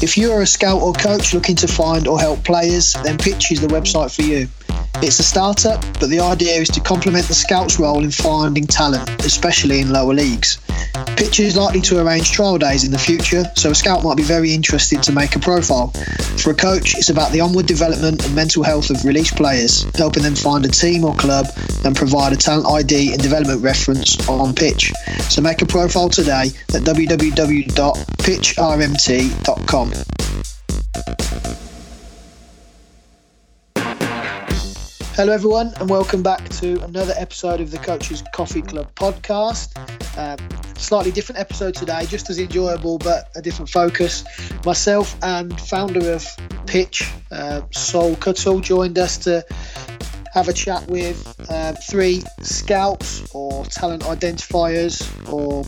If you are a scout or coach looking to find or help players, then Pitch is the website for you. It's a startup, but the idea is to complement the scout's role in finding talent, especially in lower leagues. Pitch is likely to arrange trial days in the future, so a scout might be very interested to make a profile. For a coach, it's about the onward development and mental health of released players, helping them find a team or club and provide a talent ID and development reference on pitch. So make a profile today at www.pitchrmt.com. Hello, everyone, and welcome back to another episode of the Coaches Coffee Club podcast. Um, slightly different episode today, just as enjoyable, but a different focus. Myself and founder of Pitch, uh, Sol Cuttle, joined us to have a chat with uh, three scouts or talent identifiers or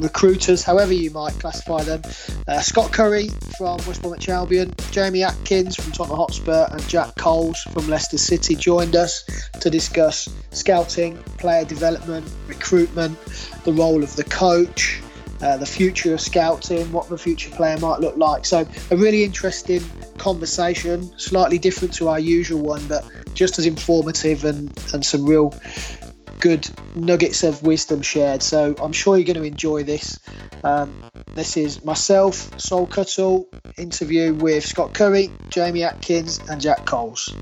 recruiters, however you might classify them. Uh, Scott Curry from West Bromwich Albion, Jamie Atkins from Tottenham Hotspur, and Jack Coles from Leicester City joined us to discuss scouting, player development, recruitment, the role of the coach. Uh, the future of scouting, what the future player might look like. So, a really interesting conversation, slightly different to our usual one, but just as informative and, and some real good nuggets of wisdom shared. So I'm sure you're going to enjoy this. Um, this is myself, Sol Cuttle, interview with Scott Curry, Jamie Atkins, and Jack Coles.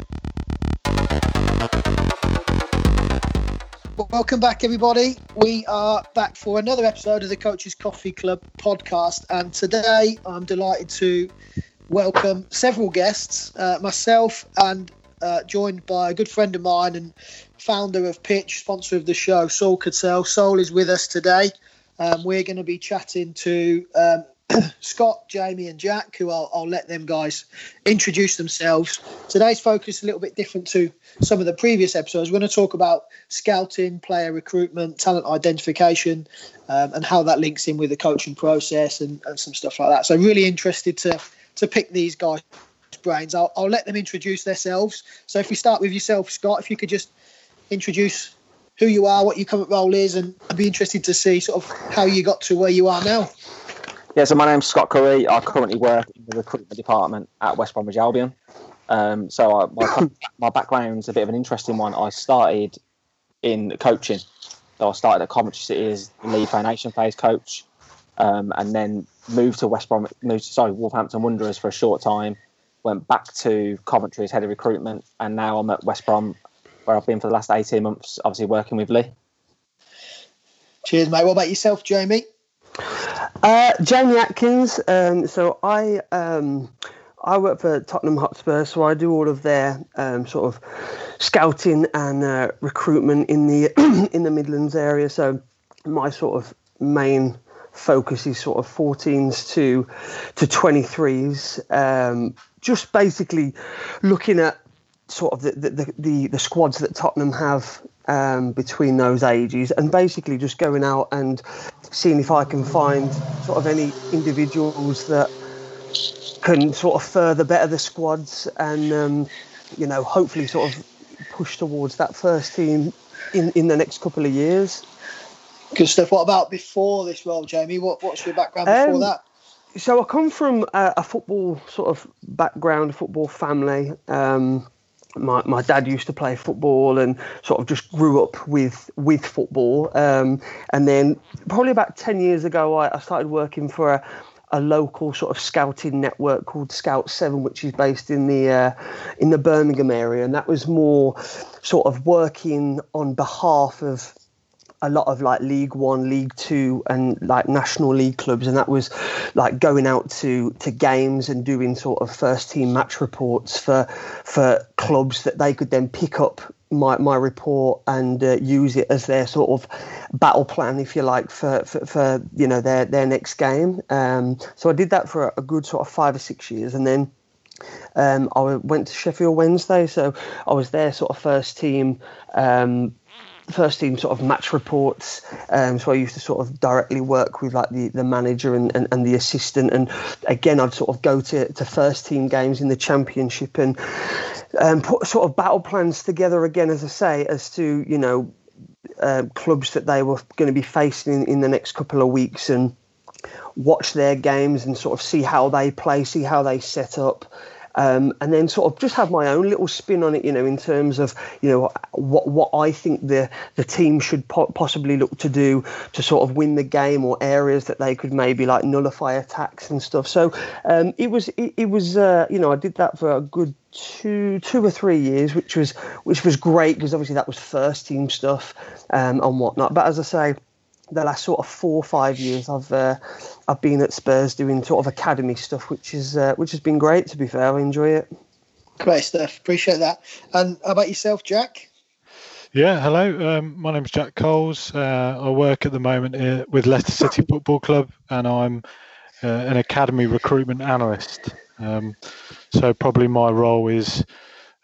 Welcome back, everybody. We are back for another episode of the Coaches Coffee Club podcast, and today I'm delighted to welcome several guests, uh, myself and uh, joined by a good friend of mine and founder of Pitch, sponsor of the show, Sol Cattell. Sol is with us today. Um, we're going to be chatting to um, Scott, Jamie, and Jack, who I'll, I'll, let them guys introduce themselves. Today's focus is a little bit different to some of the previous episodes. We're going to talk about scouting, player recruitment, talent identification, um, and how that links in with the coaching process and, and some stuff like that. So, really interested to to pick these guys brains. I'll, I'll let them introduce themselves. So if we start with yourself, Scott, if you could just introduce who you are, what your current role is, and I'd be interested to see sort of how you got to where you are now. Yeah, so my name's Scott Curry. I currently work in the recruitment department at West Bromwich Albion. Um, so I, my, my background's a bit of an interesting one. I started in coaching. So I started at Coventry City as lead foundation phase coach, um, and then moved to West Brom, moved sorry Wolverhampton Wanderers for a short time, went back to Coventry as head of recruitment, and now I'm at West Brom, where I've been for the last 18 months, obviously working with Lee. Cheers, mate. What about yourself, Jamie? Uh, Jamie Atkins. Um, so I um, I work for Tottenham Hotspur, so I do all of their um, sort of scouting and uh, recruitment in the in the Midlands area. So my sort of main focus is sort of 14s to to 23s. Um, just basically looking at sort of the the, the, the squads that Tottenham have um, between those ages, and basically just going out and seeing if I can find sort of any individuals that can sort of further better the squads, and um, you know hopefully sort of push towards that first team in in the next couple of years. Good stuff. What about before this role, Jamie? What what's your background before um, that? so I come from a, a, football sort of background, a football family. Um, my, my dad used to play football and sort of just grew up with with football. Um, and then probably about ten years ago, I, I started working for a, a local sort of scouting network called Scout Seven, which is based in the uh, in the Birmingham area, and that was more sort of working on behalf of a lot of like League One, League Two, and like National League clubs, and that was like going out to to games and doing sort of first team match reports for for clubs that they could then pick up my, my report and uh, use it as their sort of battle plan, if you like, for, for, for you know their their next game. Um, so I did that for a, good sort of five or six years, and then. Um, I went to Sheffield Wednesday, so I was there sort of first team um, first team sort of match reports. Um, so I used to sort of directly work with like the, the manager and, and, and, the assistant. And again, I'd sort of go to, to first team games in the championship and um, put sort of battle plans together again, as I say, as to, you know, uh, clubs that they were going to be facing in, in the next couple of weeks and watch their games and sort of see how they play, see how they set up. Um, and then sort of just have my own little spin on it, you know, in terms of you know what what I think the the team should po- possibly look to do to sort of win the game or areas that they could maybe like nullify attacks and stuff. So um, it was it, it was uh, you know I did that for a good two two or three years, which was which was great because obviously that was first team stuff um, and whatnot. But as I say the last sort of four or five years, I've uh, I've been at Spurs doing sort of academy stuff, which is uh, which has been great. To be fair, I enjoy it. Great stuff. Appreciate that. And how about yourself, Jack? Yeah, hello. Um, my name is Jack Coles. Uh, I work at the moment with Leicester City Football Club, and I'm uh, an academy recruitment analyst. Um, so probably my role is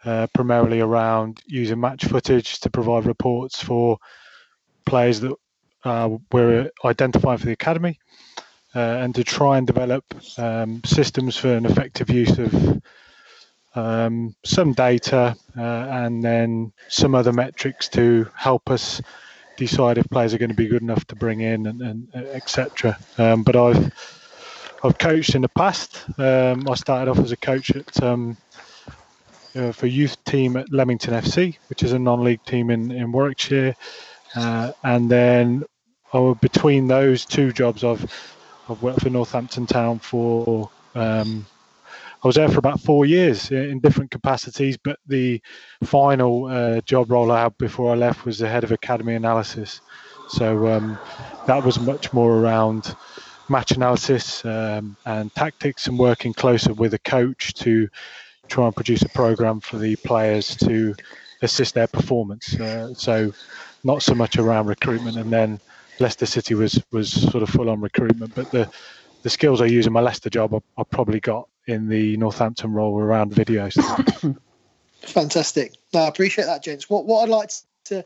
uh, primarily around using match footage to provide reports for players that uh, we're identifying for the academy, uh, and to try and develop um, systems for an effective use of um, some data uh, and then some other metrics to help us decide if players are going to be good enough to bring in and, and etc. Um, but I've I've coached in the past. Um, I started off as a coach at um, uh, for youth team at Leamington FC, which is a non-league team in in Warwickshire. Uh, and then oh, between those two jobs, I've I've worked for Northampton Town for um, I was there for about four years in different capacities, but the final uh, job role I had before I left was the head of academy analysis. So um, that was much more around match analysis um, and tactics and working closer with a coach to try and produce a program for the players to assist their performance. Uh, so not so much around recruitment, and then Leicester City was was sort of full on recruitment, but the the skills I use in my Leicester job, I, I probably got in the Northampton role around videos. Fantastic. No, I appreciate that, gents. What what I'd like to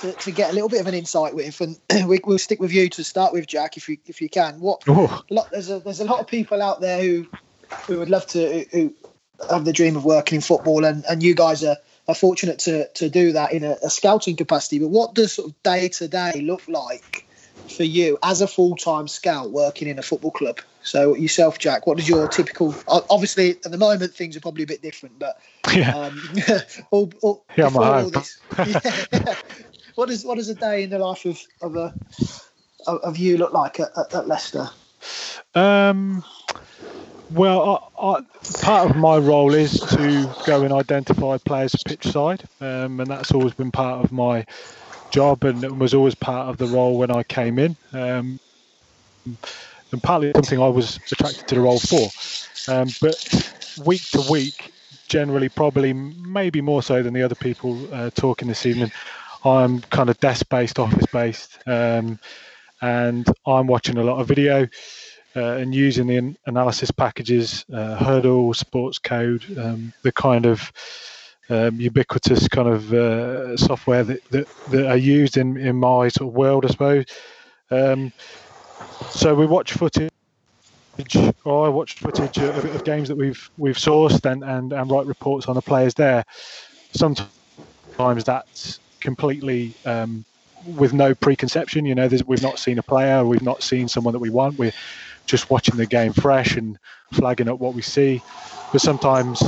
to, to get a little bit of an insight with, and we, will stick with you to start with, Jack, if you if you can. What lot, there's a there's a lot of people out there who who would love to who have the dream of working in football, and, and you guys are are fortunate to to do that in a, a scouting capacity. But what does sort of day to day look like for you as a full time scout working in a football club? So yourself, Jack, what does your typical? Obviously, at the moment things are probably a bit different, but yeah, um, all, all, yeah, I'm all this, yeah, what does what does a day in the life of of a of you look like at, at, at Leicester? Um, well, I, I, part of my role is to go and identify players pitch side, um, and that's always been part of my job and was always part of the role when I came in. Um, and partly something I was attracted to the role for. Um, but week to week, generally, probably maybe more so than the other people uh, talking this evening, I'm kind of desk based, office based, um, and I'm watching a lot of video. Uh, and using the analysis packages, uh, Hudl, Sports Code, um, the kind of um, ubiquitous kind of uh, software that, that, that, are used in, in my sort of world, I suppose. Um, so we watch footage. Or I watch footage of, of, games that we've we've sourced and, and, and write reports on the players there. Sometimes that's completely um, with no preconception. You know, we've not seen a player, we've not seen someone that we want. We're just watching the game fresh and flagging up what we see. But sometimes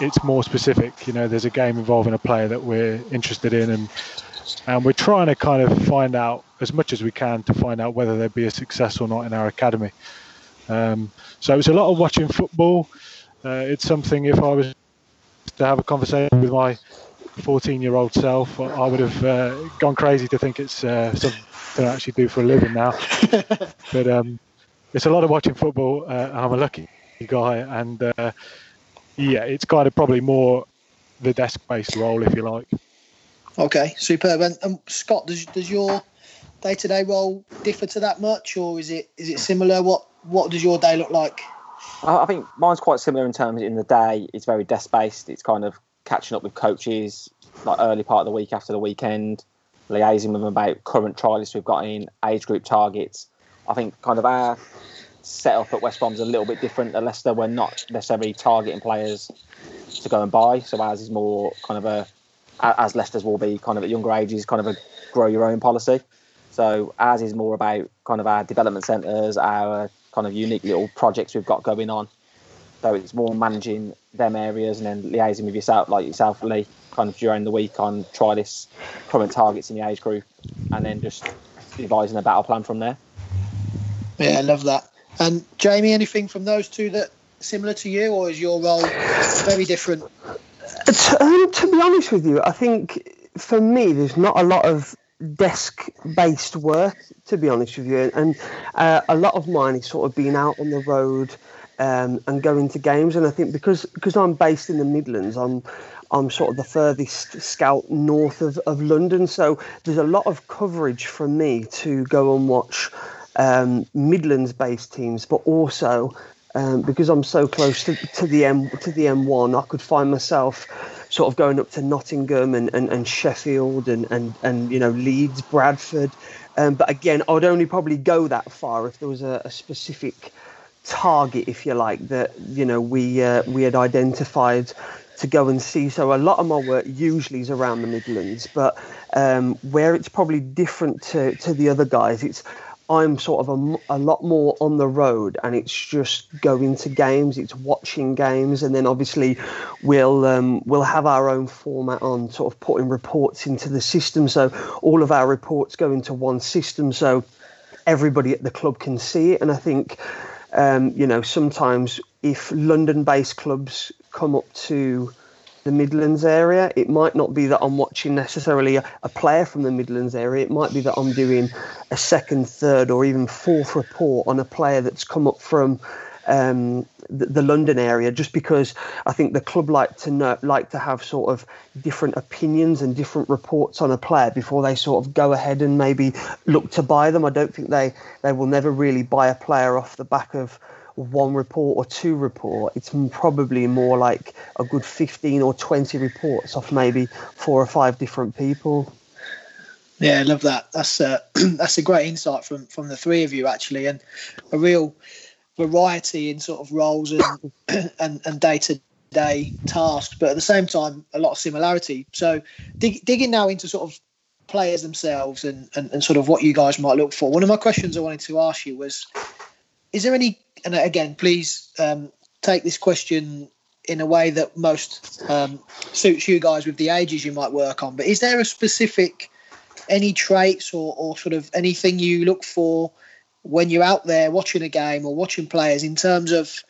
it's more specific. You know, there's a game involving a player that we're interested in, and and we're trying to kind of find out as much as we can to find out whether they'd be a success or not in our academy. Um, so it's a lot of watching football. Uh, it's something if I was to have a conversation with my 14 year old self, I would have uh, gone crazy to think it's uh, something to actually do for a living now. but um, it's a lot of watching football. Uh, I'm a lucky guy, and uh, yeah, it's kind of probably more the desk based role, if you like. Okay, superb. And, and Scott, does does your day to day role differ to that much, or is it is it similar? What what does your day look like? I think mine's quite similar in terms in the day. It's very desk based. It's kind of catching up with coaches like early part of the week after the weekend, liaising with them about current trialists we've got in, age group targets. I think kind of our setup at West Brom's a little bit different. At Leicester, we're not necessarily targeting players to go and buy. So ours is more kind of a as Leicester's will be kind of at younger ages, kind of a grow your own policy. So ours is more about kind of our development centres, our kind of unique little projects we've got going on. So it's more managing them areas and then liaising with yourself, like yourself, Lee, kind of during the week on try this current targets in the age group, and then just devising a battle plan from there. Yeah, I love that. And Jamie, anything from those two that similar to you, or is your role very different? To, um, to be honest with you, I think for me, there's not a lot of desk-based work. To be honest with you, and uh, a lot of mine is sort of being out on the road um, and going to games. And I think because because I'm based in the Midlands, I'm I'm sort of the furthest scout north of, of London. So there's a lot of coverage for me to go and watch um, Midlands based teams, but also um, because I'm so close to, to the M to the M1, I could find myself sort of going up to Nottingham and, and, and Sheffield and, and, and you know Leeds, Bradford. Um, but again, I would only probably go that far if there was a, a specific target, if you like, that you know we uh, we had identified to go and see. So a lot of my work usually is around the Midlands, but um, where it's probably different to, to the other guys, it's I'm sort of a, a, lot more on the road, and it's just going to games, it's watching games, and then obviously we'll um, we'll have our own format on sort of putting reports into the system. So all of our reports go into one system, so everybody at the club can see it. And I think um, you know sometimes if London-based clubs come up to the Midlands area. It might not be that I'm watching necessarily a, a, player from the Midlands area. It might be that I'm doing a second, third, or even fourth report on a player that's come up from um, the, the, London area, just because I think the club like to know, like to have sort of different opinions and different reports on a player before they sort of go ahead and maybe look to buy them. I don't think they they will never really buy a player off the back of one report or two report. It's probably more like a good 15 or 20 reports off maybe four or five different people. Yeah, I love that. That's uh, a, that's a great insight from from the three of you actually, and a real variety in sort of roles and and, and day to day tasks, but at the same time a lot of similarity. So dig, digging now into sort of players themselves and, and, and sort of what you guys might look for. One of my questions I wanted to ask you was, is there any and again, please um, take this question in a way that most um, suits you guys with the ages you might work on. But is there a specific any traits or, or sort of anything you look for when you're out there watching a game or watching players in terms of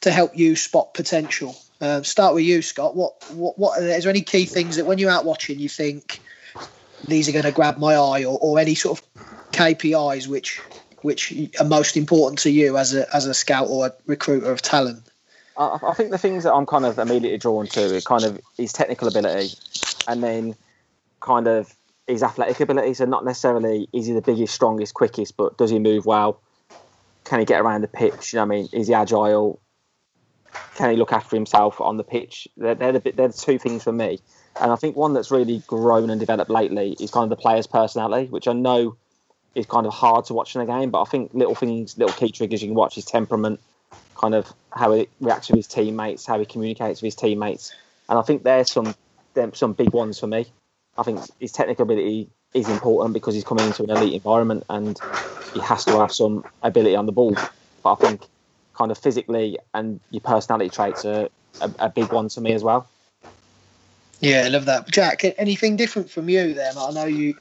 to help you spot potential? Uh, start with you, Scott. What, what, what is there any key things that when you're out watching you think these are going to grab my eye, or, or any sort of KPIs which which are most important to you as a as a scout or a recruiter of talent? I, I think the things that I'm kind of immediately drawn to is kind of his technical ability, and then kind of his athletic ability. So not necessarily is he the biggest, strongest, quickest, but does he move well? Can he get around the pitch? You know I mean? Is he agile? Can he look after himself on the pitch? They're, they're, the, they're the two things for me. And I think one that's really grown and developed lately is kind of the player's personality, which I know is kind of hard to watch in a game. But I think little things, little key triggers you can watch his temperament, kind of how he reacts with his teammates, how he communicates with his teammates, and I think there's some some big ones for me. I think his technical ability is important because he's coming into an elite environment and he has to have some ability on the ball. But I think kind of physically and your personality traits are a, a big one to me as well. Yeah, I love that. Jack, anything different from you there? I know you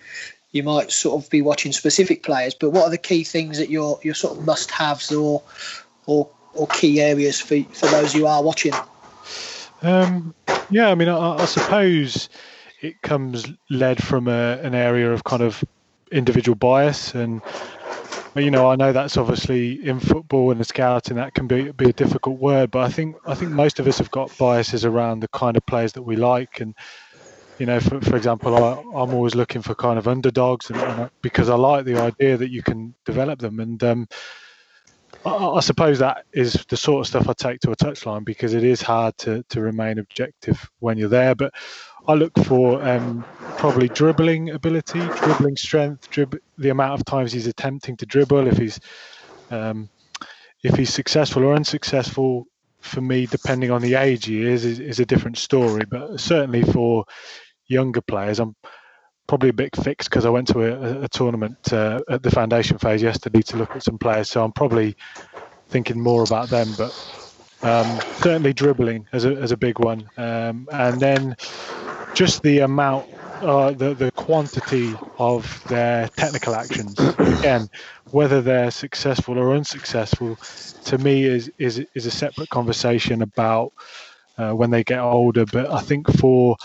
you might sort of be watching specific players, but what are the key things that you're your sort of must haves or or or key areas for for those you are watching? Um, yeah, I mean, I, I, suppose it comes led from a, an area of kind of individual bias, and you know, I know that's obviously in football and the scouting that can be be a difficult word, but I think I think most of us have got biases around the kind of players that we like and you know, for, for example, I, am always looking for kind of underdogs, and, and, because I like the idea that you can develop them. And um, I, I, suppose that is the sort of stuff I take to a touchline because it is hard to, to remain objective when you're there. But I look for um, probably dribbling ability, dribbling strength, drib- the amount of times he's attempting to dribble, if he's um, if he's successful or unsuccessful. For me, depending on the age he is, is, is a different story. But certainly for younger players, I'm probably a bit fixed because I went to a, a tournament uh, at the foundation phase yesterday to look at some players. So I'm probably thinking more about them, but um, certainly dribbling as a, as a big one. Um, and then just the amount, uh, the, the quantity of their technical actions. Again, whether they're successful or unsuccessful, to me is, is, is a separate conversation about uh, when they get older. But I think for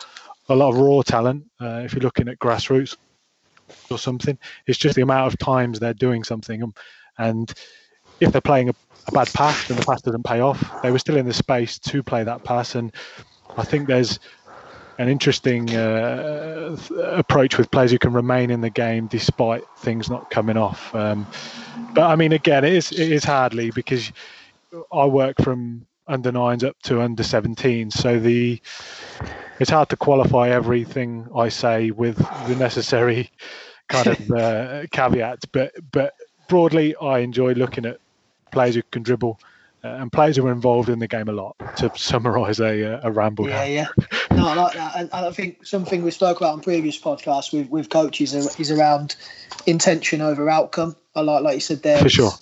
a lot of raw talent, uh, if you're looking at grassroots or something, it's just the amount of times they're doing something. And if they're playing a a bad pass and the pass doesn't pay off. They were still in the space to play that pass, and I think there's an interesting uh, approach with players who can remain in the game despite things not coming off. Um, but I mean, again, it is it is hardly because I work from under nines up to under 17, so the it's hard to qualify everything I say with the necessary kind of uh, caveats. But but broadly, I enjoy looking at players who can dribble, uh, and players who are involved in the game a lot. To summarise a, uh, a ramble. Yeah, yeah. No, I like that, and I think something we spoke about on previous podcasts with with coaches is around intention over outcome. I like, like you said there. For sure.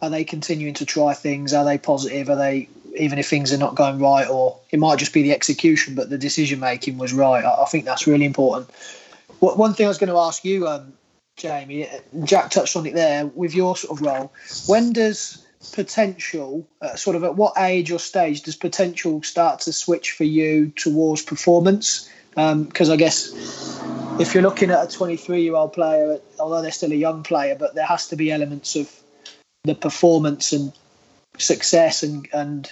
Are they continuing to try things? Are they positive? Are they even if things are not going right, or it might just be the execution, but the decision making was right. I, I think that's really important. What, one thing I was going to ask you, um, Jamie, Jack touched on it there with your sort of role. When does potential, uh, sort of at what age or stage does potential start to switch for you towards performance? Because um, I guess if you're looking at a 23 year old player, although they're still a young player, but there has to be elements of the performance and success and, and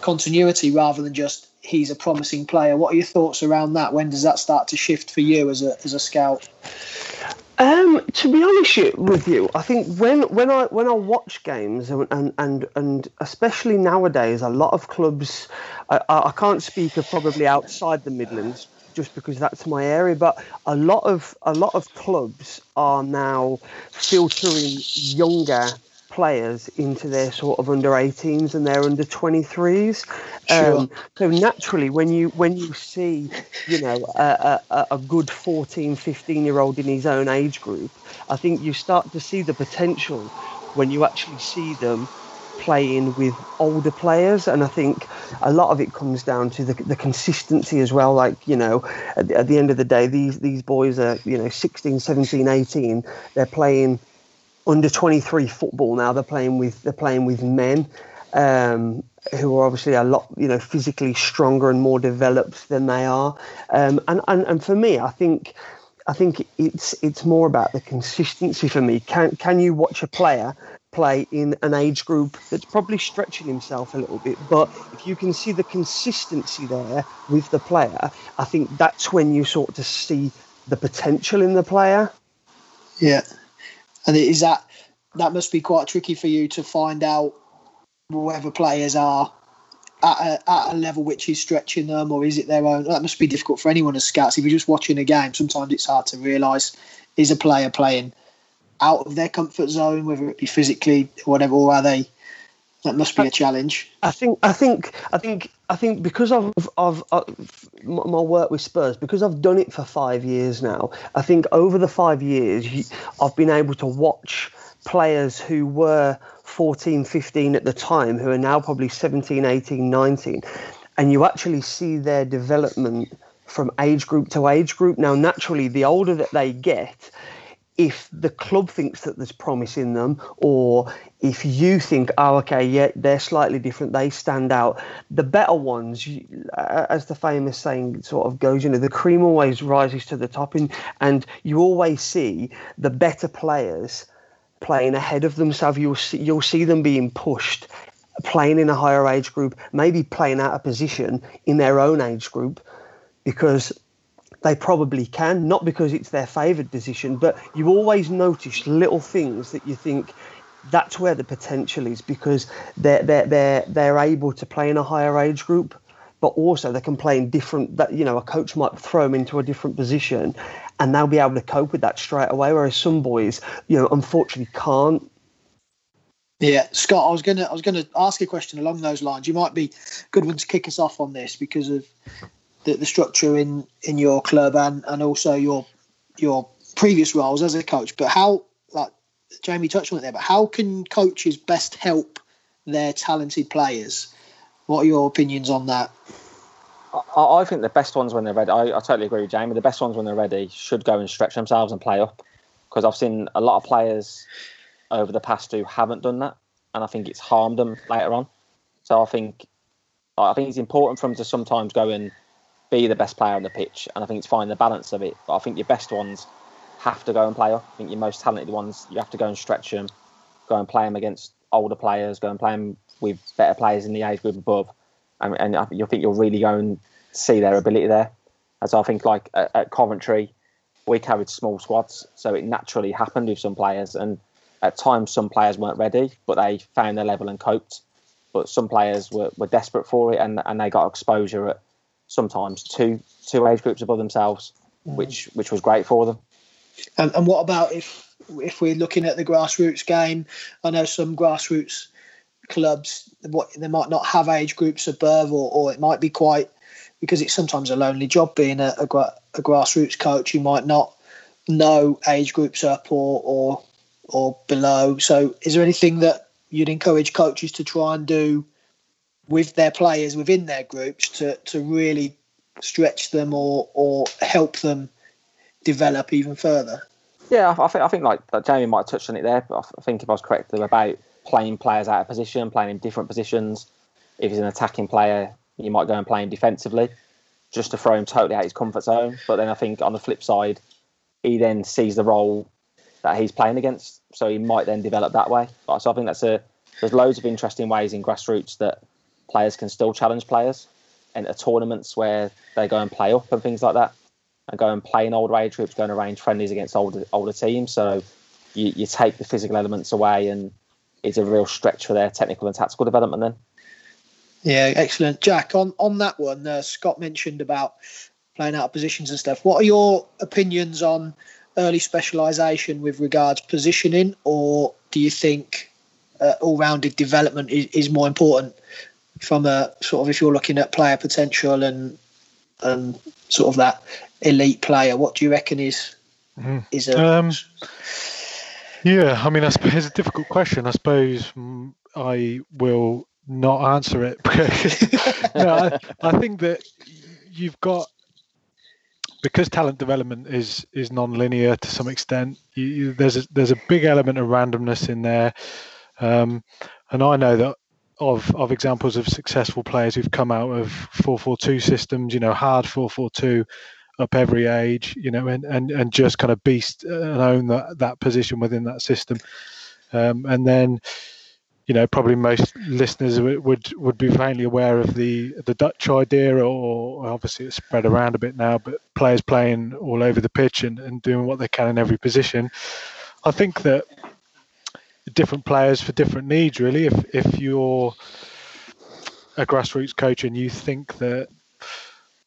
continuity rather than just he's a promising player. What are your thoughts around that? When does that start to shift for you as a, as a scout? Um, to be honest with you, I think when when I when I watch games and and and, and especially nowadays, a lot of clubs. I, I can't speak of probably outside the Midlands just because that's my area, but a lot of a lot of clubs are now filtering younger players into their sort of under 18s and their under 23s. Sure. Um, so naturally, when you when you see, you know, a, a, a, good 14, 15 year old in his own age group, I think you start to see the potential when you actually see them playing with older players and i think a lot of it comes down to the, the consistency as well like you know at the, at the end of the day these these boys are you know 16 17 18 they're playing under 23 football now. They're playing with they're playing with men um, who are obviously a lot you know physically stronger and more developed than they are. Um, and, and and for me, I think I think it's it's more about the consistency for me. Can can you watch a player play in an age group that's probably stretching himself a little bit, but if you can see the consistency there with the player, I think that's when you sort of see the potential in the player. Yeah. And is that that must be quite tricky for you to find out whether players are at a, at a level which is stretching them, or is it their own? That must be difficult for anyone as scouts. If you're just watching a game, sometimes it's hard to realise is a player playing out of their comfort zone, whether it be physically or whatever, or are they? That must be a challenge. I think. I think. I think. I think because of of, of my work with Spurs, because I've done it for five years now. I think over the five years, I've been able to watch players who were 14, 15 at the time, who are now probably 17, 18, 19, and you actually see their development from age group to age group. Now, naturally, the older that they get, if the club thinks that there's promise in them, or if you think, oh, okay, yeah, they're slightly different, they stand out. The better ones, as the famous saying sort of goes, you know, the cream always rises to the top, and and you always see the better players playing ahead of themselves. You'll see, you'll see them being pushed, playing in a higher age group, maybe playing out of position in their own age group, because they probably can, not because it's their favoured position, but you always notice little things that you think that's where the potential is because they're they're they're they're able to play in a higher age group, but also they can play in different. That you know, a coach might throw them into a different position, and they'll be able to cope with that straight away. Whereas some boys, you know, unfortunately can't. Yeah, Scott, I was gonna I was gonna ask a question along those lines. You might be good one to kick us off on this because of the, the structure in in your club and and also your your previous roles as a coach, but how like Jamie touched on it there, but how can coaches best help their talented players? What are your opinions on that? I, I think the best ones when they're ready. I, I totally agree with Jamie. The best ones when they're ready should go and stretch themselves and play up, because I've seen a lot of players over the past who haven't done that, and I think it's harmed them later on. So I think I think it's important for them to sometimes go and be the best player on the pitch, and I think it's finding the balance of it. But I think your best ones have to go and play. I think your most talented ones, you have to go and stretch them, go and play them against older players, go and play them with better players in the age group above, and, and I think you'll really go and see their ability there. As I think, like at, at Coventry, we carried small squads, so it naturally happened with some players, and at times some players weren't ready, but they found their level and coped. But some players were, were desperate for it, and, and they got exposure at sometimes two two age groups above themselves, mm. which which was great for them. And, and what about if if we're looking at the grassroots game? I know some grassroots clubs what they might not have age groups above, or, or it might be quite because it's sometimes a lonely job being a, a, a grassroots coach. You might not know age groups up or or or below. So, is there anything that you'd encourage coaches to try and do with their players within their groups to to really stretch them or or help them develop even further? Yeah, I, think I think like Jamie might have touched on it there, but I think if I was correct about playing players out of position, playing in different positions. If he's an attacking player, you might go and play him defensively, just to throw him totally out of his comfort zone. But then I think on the flip side, he then sees the role that he's playing against, so he might then develop that way. So I think that's a there's loads of interesting ways in grassroots that players can still challenge players, and tournaments where they go and play up and things like that and go and play in old raid groups, go and arrange friendlies against older older teams. So you, you take the physical elements away, and it's a real stretch for their technical and tactical development. Then. Yeah, excellent, Jack. On on that one, uh, Scott mentioned about playing out of positions and stuff. What are your opinions on early specialisation with regards positioning, or do you think uh, all-rounded development is, is more important from a sort of if you're looking at player potential and and sort of that elite player. What do you reckon is mm. is a um, yeah? I mean, I suppose it's a difficult question. I suppose I will not answer it because no, I, I think that you've got because talent development is is non-linear to some extent. You, you, there's a, there's a big element of randomness in there, um, and I know that of of examples of successful players who've come out of 442 systems, you know, hard 442 up every age, you know, and, and, and just kind of beast and own that, that position within that system. Um, and then, you know, probably most listeners would would be faintly aware of the the Dutch idea, or obviously it's spread around a bit now, but players playing all over the pitch and, and doing what they can in every position. I think that different players for different needs, really. If if you're a grassroots coach and you think that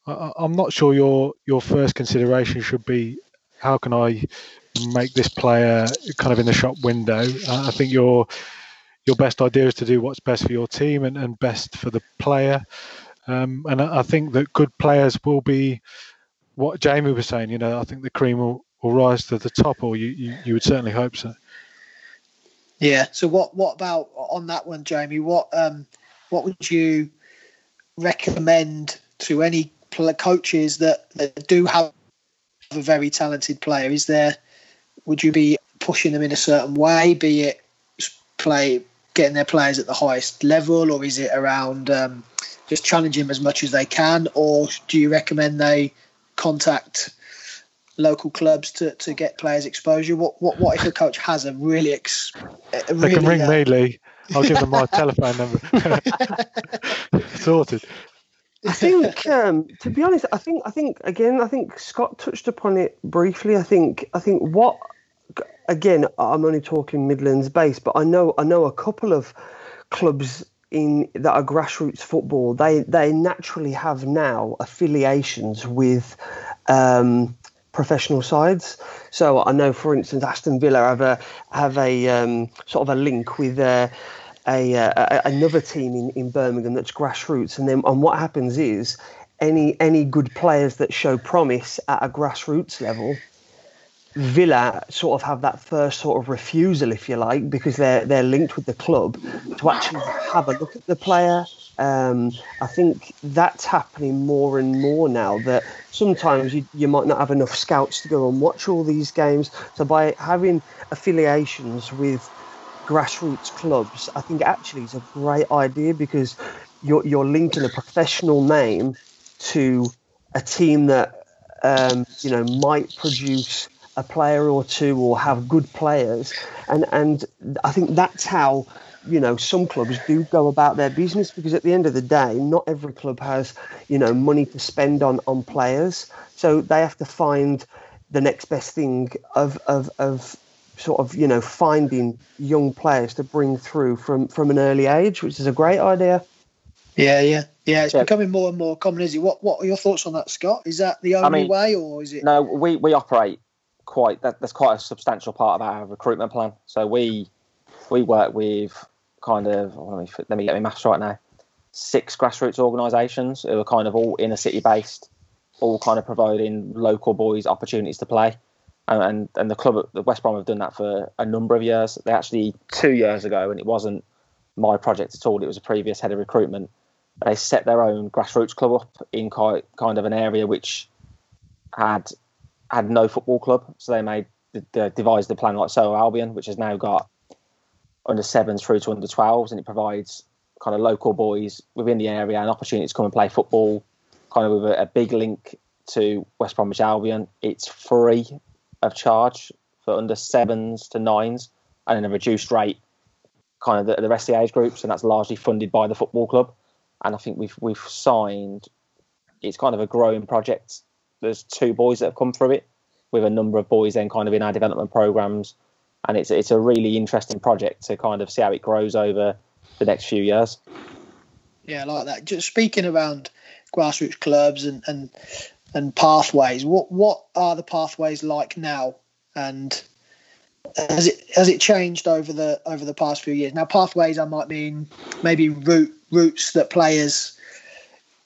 I'm not sure your your first consideration should be how can I make this player kind of in the shop window. I think your your best idea is to do what's best for your team and, and best for the player. Um, and I think that good players will be what Jamie was saying. You know, I think the cream will, will rise to the top, or you, you, you would certainly hope so. Yeah. So what what about on that one, Jamie? What um what would you recommend to any coaches that, that do have a very talented player? Is there would you be pushing them in a certain way, be it play getting their players at the highest level, or is it around um, just challenging them as much as they can, or do you recommend they contact local clubs to, to get players exposure? What what what if a coach has a really ex, a really, they can ring uh, me, Lee. I'll give them my telephone number. Sorted. I think, um, to be honest, I think, I think again, I think Scott touched upon it briefly. I think, I think what, again, I'm only talking Midlands based, but I know, I know a couple of clubs in that are grassroots football. They they naturally have now affiliations with um, professional sides. So I know, for instance, Aston Villa have a have a um, sort of a link with uh, a, a, another team in, in Birmingham that's grassroots, and then and what happens is any any good players that show promise at a grassroots level Villa sort of have that first sort of refusal, if you like, because they're they're linked with the club to actually have a look at the player. Um, I think that's happening more and more now. That sometimes you, you might not have enough scouts to go and watch all these games. So by having affiliations with grassroots clubs, I think actually is a great idea because you're you're linking a professional name to a team that um, you know might produce a player or two or have good players, and and I think that's how you know some clubs do go about their business because at the end of the day, not every club has you know money to spend on on players, so they have to find the next best thing of of of sort of you know finding young players to bring through from from an early age, which is a great idea. Yeah, yeah, yeah. It's yeah. becoming more and more common, is it? What What are your thoughts on that, Scott? Is that the only I mean, way, or is it? No, we we operate quite. That, that's quite a substantial part of our recruitment plan. So we we work with kind of oh, let me let me get my maths right now. Six grassroots organisations who are kind of all inner city based, all kind of providing local boys opportunities to play. And, and, and the club, the West Brom, have done that for a number of years. They actually two years ago, and it wasn't my project at all. It was a previous head of recruitment they set their own grassroots club up in kind of an area which had had no football club. So they made the, devised the plan like so Albion, which has now got under sevens through to under twelves, and it provides kind of local boys within the area an opportunity to come and play football, kind of with a, a big link to West Bromwich Albion. It's free of charge for under sevens to nines, and in a reduced rate, kind of the, the rest of the age groups, and that's largely funded by the football club and I think we've we've signed. It's kind of a growing project. There's two boys that have come through it, with a number of boys then kind of in our development programs, and it's it's a really interesting project to kind of see how it grows over the next few years. Yeah, I like that. Just speaking around grassroots clubs and and and pathways. What what are the pathways like now? And has it has it changed over the over the past few years? Now, pathways I might mean maybe route routes that players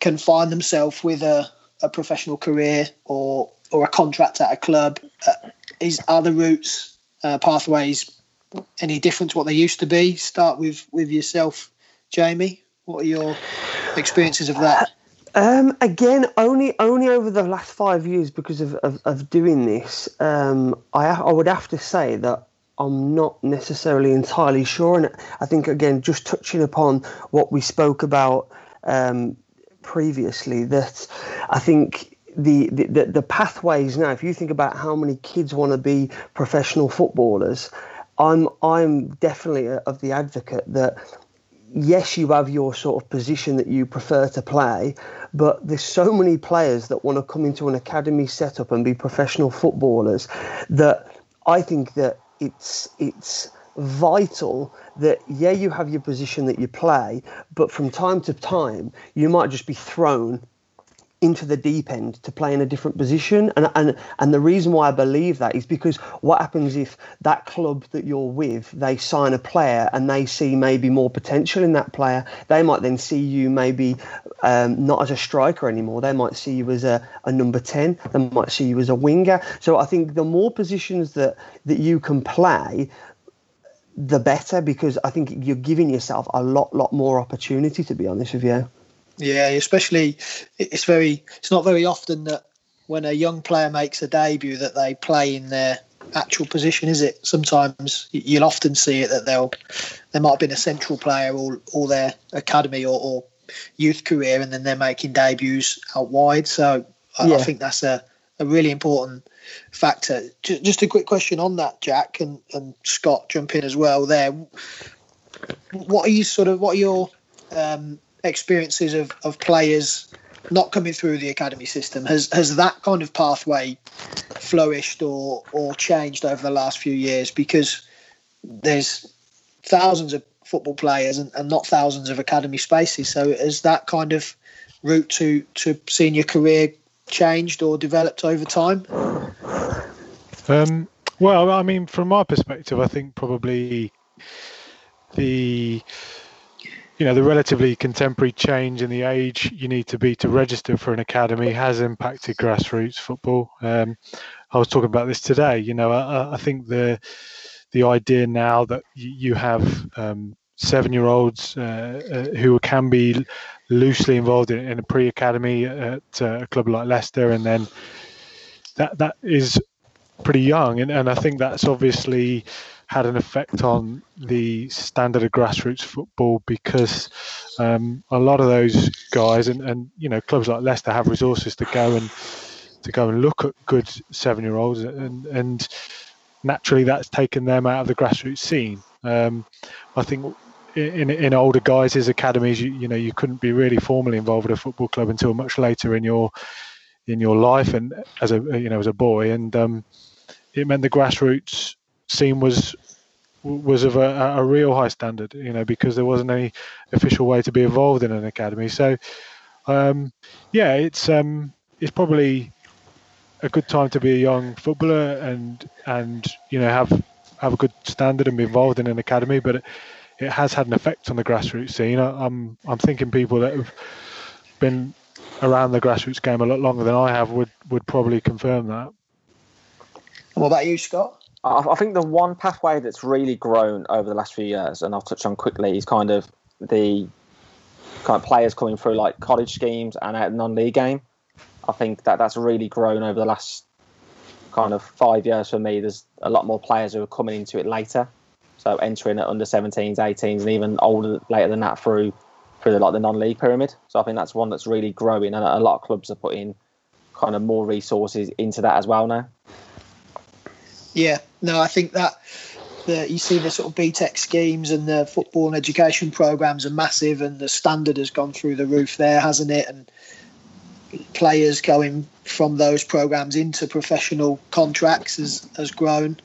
can find themselves with a, a professional career or or a contract at a club. Uh, is other routes uh, pathways any different to what they used to be? Start with with yourself, Jamie. What are your experiences of that? Um, again, only only over the last five years because of, of, of doing this, um, I I would have to say that I'm not necessarily entirely sure, and I think again, just touching upon what we spoke about um, previously, that I think the, the the pathways now. If you think about how many kids want to be professional footballers, I'm I'm definitely of the advocate that yes, you have your sort of position that you prefer to play, but there's so many players that want to come into an academy setup and be professional footballers that I think that it's it's vital that yeah you have your position that you play but from time to time you might just be thrown into the deep end to play in a different position. And, and and the reason why I believe that is because what happens if that club that you're with, they sign a player and they see maybe more potential in that player, they might then see you maybe um, not as a striker anymore. They might see you as a, a number 10. They might see you as a winger. So I think the more positions that, that you can play, the better because I think you're giving yourself a lot, lot more opportunity, to be honest with you. Yeah, especially it's very it's not very often that when a young player makes a debut that they play in their actual position, is it? Sometimes you'll often see it that they'll they might have been a central player all all their academy or, or youth career, and then they're making debuts out wide. So I, yeah. I think that's a, a really important factor. Just a quick question on that, Jack and, and Scott, jump in as well. There, what are you sort of what are your um, experiences of, of players not coming through the academy system has has that kind of pathway flourished or or changed over the last few years? Because there's thousands of football players and, and not thousands of academy spaces. So has that kind of route to to senior career changed or developed over time? Um, well i mean from my perspective i think probably the you know the relatively contemporary change in the age you need to be to register for an academy has impacted grassroots football. Um, I was talking about this today. You know, I, I think the the idea now that you have um, seven year olds uh, uh, who can be loosely involved in, in a pre academy at uh, a club like Leicester, and then that that is pretty young, and, and I think that's obviously had an effect on the standard of grassroots football because um, a lot of those guys and, and you know clubs like Leicester have resources to go and to go and look at good seven year olds and and naturally that's taken them out of the grassroots scene. Um, I think in in older guys' academies, you, you know, you couldn't be really formally involved with a football club until much later in your in your life and as a you know as a boy, and um, it meant the grassroots scene was was of a, a, real high standard, you know, because there wasn't any official way to be involved in an academy. So, um, yeah, it's um, it's probably a good time to be a young footballer and and you know have have a good standard and be involved in an academy, but it, it has had an effect on the grassroots scene. I, I'm I'm thinking people that have been around the grassroots game a lot longer than I have would would probably confirm that. What about you, Scott? I think the one pathway that's really grown over the last few years, and I'll touch on quickly, is kind of the kind of players coming through like college schemes and out non-league game. I think that that's really grown over the last kind of five years for me. There's a lot more players who are coming into it later, so entering at under 17s, 18s, and even older later than that through through the, like the non-league pyramid. So I think that's one that's really growing, and a lot of clubs are putting kind of more resources into that as well now. Yeah, no, I think that the, you see the sort of BTEC schemes and the football and education programs are massive, and the standard has gone through the roof there, hasn't it? And players going from those programs into professional contracts has has grown.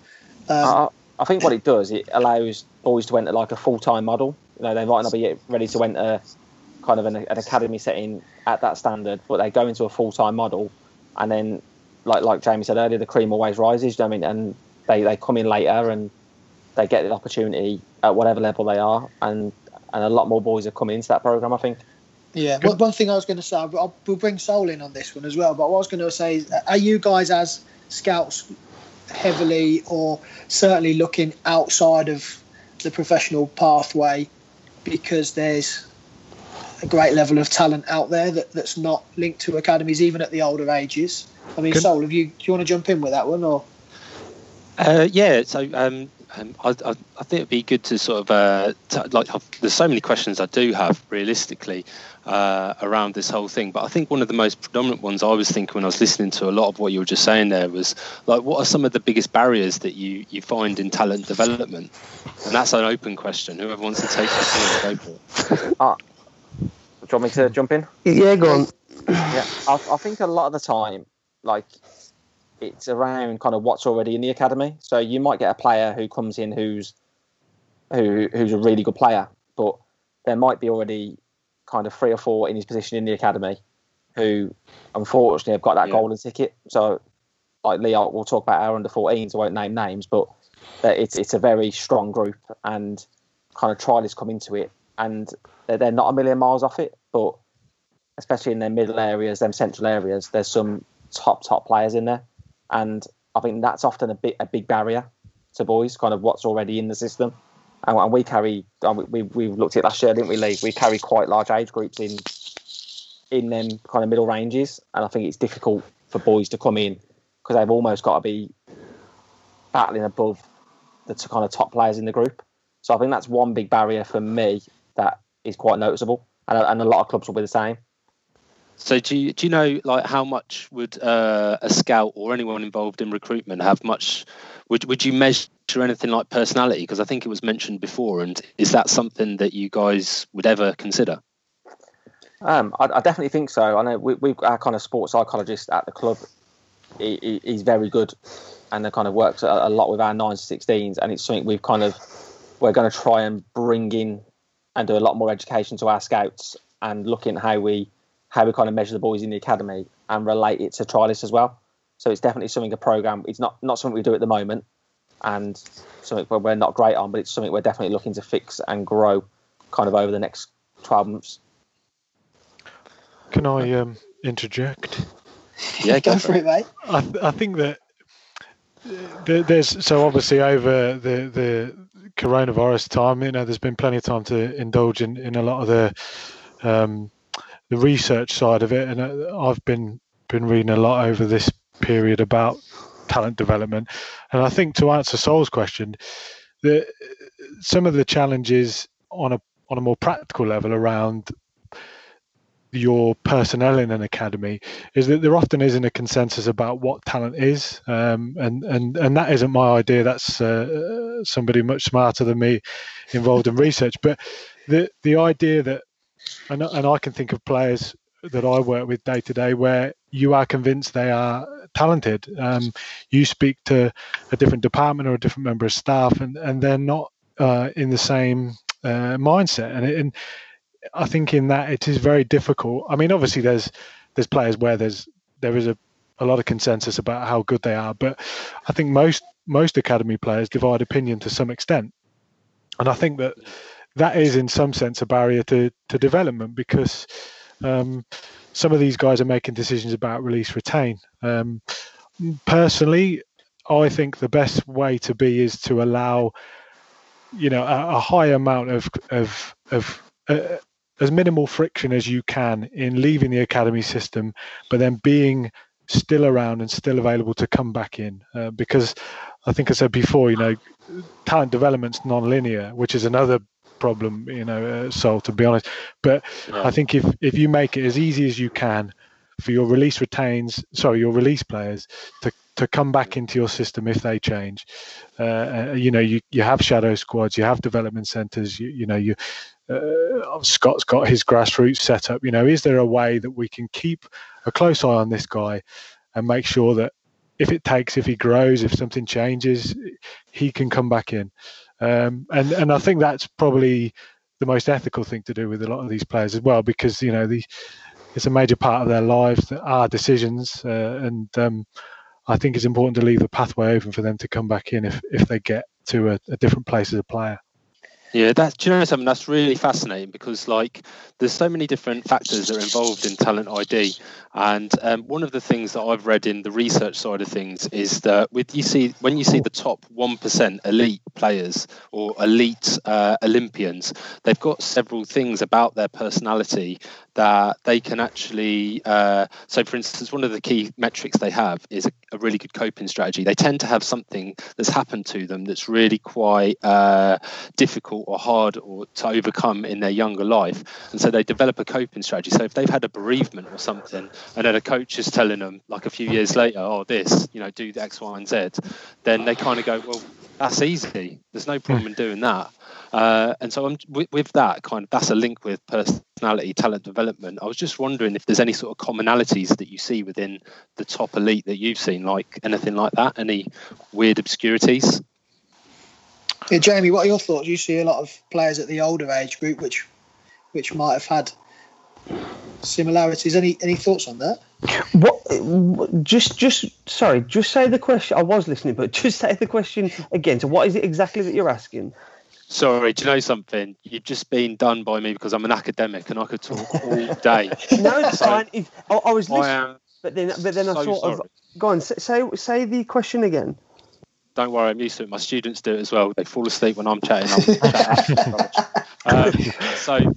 Um, I think what it does, it allows boys to enter like a full time model. You know, they might not be ready to enter kind of an, an academy setting at that standard, but they go into a full time model, and then like like Jamie said earlier, the cream always rises. I mean, and they, they come in later and they get the opportunity at whatever level they are, and and a lot more boys are coming into that program. I think. Yeah, well, one thing I was going to say, I'll, we'll bring Sol in on this one as well. But what I was going to say is, uh, are you guys as scouts heavily or certainly looking outside of the professional pathway because there's a great level of talent out there that, that's not linked to academies, even at the older ages? I mean, Can, Sol, have you, do you want to jump in with that one or? Uh, yeah, so um, um, I, I, I, think it'd be good to sort of uh, t- like there's so many questions I do have realistically uh, around this whole thing, but I think one of the most predominant ones I was thinking when I was listening to a lot of what you were just saying there was like, what are some of the biggest barriers that you you find in talent development? And that's an open question. Whoever wants to take it, go for it. Do you want me to jump in? Yeah, go on. Yeah, I, I think a lot of the time like it's around kind of what's already in the academy. So you might get a player who comes in who's who who's a really good player, but there might be already kind of three or four in his position in the academy who unfortunately have got that yeah. golden ticket. So like Leo, we'll talk about our under 14s. I won't name names, but it's it's a very strong group and kind of trialists come into it and they're, not a million miles off it, but especially in their middle areas, them central areas, there's some top top players in there, and I think that's often a bit a big barrier to boys, kind of what's already in the system. And, and we carry, we we looked at last year, didn't we, Lee? We carry quite large age groups in in them kind of middle ranges, and I think it's difficult for boys to come in because they've almost got to be battling above the kind of top players in the group. So I think that's one big barrier for me is quite noticeable, and, and a lot of clubs will be the same. So do you, do you know like how much would uh, a scout or anyone involved in recruitment have much? Would would you measure anything like personality? Because I think it was mentioned before, and is that something that you guys would ever consider? Um, I, I, definitely think so. I know we, we've our kind of sports psychologist at the club. He, he, he's very good, and kind of works a, a lot with our nines to sixteens, and it's something we've kind of we're going to try and bring in and do a lot more education to our scouts and looking at how we how we kind of measure the boys in the academy and relate it to trialists as well. So it's definitely something a program. It's not not something we do at the moment, and something we're not great on, but it's something we're definitely looking to fix and grow, kind of over the next 12 months. Can I um, interject? Yeah, go for it, mate. I, th- I think that there's so obviously over the the coronavirus time, you know, there's been plenty of time to indulge in, in a lot of the um, the research side of it, and uh, I've been been reading a lot over this period about talent development, and I think to answer Sol's question, the some of the challenges on a on a more practical level around your personnel in an academy is that there often isn't a consensus about what talent is, um, and and and that isn't my idea. That's uh, somebody much smarter than me involved in research. But the the idea that and and I can think of players that I work with day to day where you are convinced they are talented. Um, you speak to a different department or a different member of staff, and and they're not uh, in the same uh, mindset, and, it, and I think in that it is very difficult. I mean, obviously there's there's players where there's there is a, a lot of consensus about how good they are, but I think most most academy players divide opinion to some extent, and I think that that is in some sense a barrier to to development because um, some of these guys are making decisions about release retain. Um, personally, I think the best way to be is to allow you know a, a high amount of of of uh, as minimal friction as you can in leaving the academy system, but then being still around and still available to come back in. Uh, because I think I said before, you know, talent development's non-linear, which is another problem, you know, uh, Sol, to be honest. But yeah. I think if if you make it as easy as you can for your release retains, sorry, your release players to to come back into your system if they change. Uh, uh you know, you, you have shadow squads, you have development centres, you, you know, you uh, Scott's got his grassroots set up. You know, is there a way that we can keep a close eye on this guy and make sure that if it takes, if he grows, if something changes, he can come back in. Um, and and I think that's probably the most ethical thing to do with a lot of these players as well, because you know the it's a major part of their lives, our decisions, uh, and um, I think it's important to leave the pathway open for them to come back in if if they get to a, a different place as a player. Yeah, that's do you know something that's really fascinating because like there's so many different factors that are involved in talent ID, and um, one of the things that I've read in the research side of things is that with you see when you see the top one percent elite players or elite uh, Olympians, they've got several things about their personality that they can actually. Uh, so, for instance, one of the key metrics they have is a, a, really good coping strategy. They tend to have something that's happened to them that's really quite uh, difficult or hard or to overcome in their younger life, and so they develop a coping strategy. So, if they've had a bereavement or something, and then a coach is telling them, like a few years later, "Oh, this, you know, do X, Y, and Z," then they kind of go, "Well, that's easy. There's no problem in doing that." Uh, and so I'm, with, with, that kind of that's a link with personality talent development. I was just wondering if there's any sort of commonalities that you see within the top elite that you've seen, like anything like that, any weird obscurities. Yeah, Jamie, what are your thoughts? You see a lot of players at the older age group, which which might have had similarities. Any any thoughts on that? What? Just just sorry. Just say the question. I was listening, but just say the question again. So, what is it exactly that you're asking? Sorry, do you know something? You've just been done by me because I'm an academic and I could talk all day. no, it's so, fine. If, I, I, was listening, I but then, but then so I sort sorry. of go on. Say say the question again. Don't worry, I'm used to it. My students do it as well. They fall asleep when I'm chatting. I'm um, so,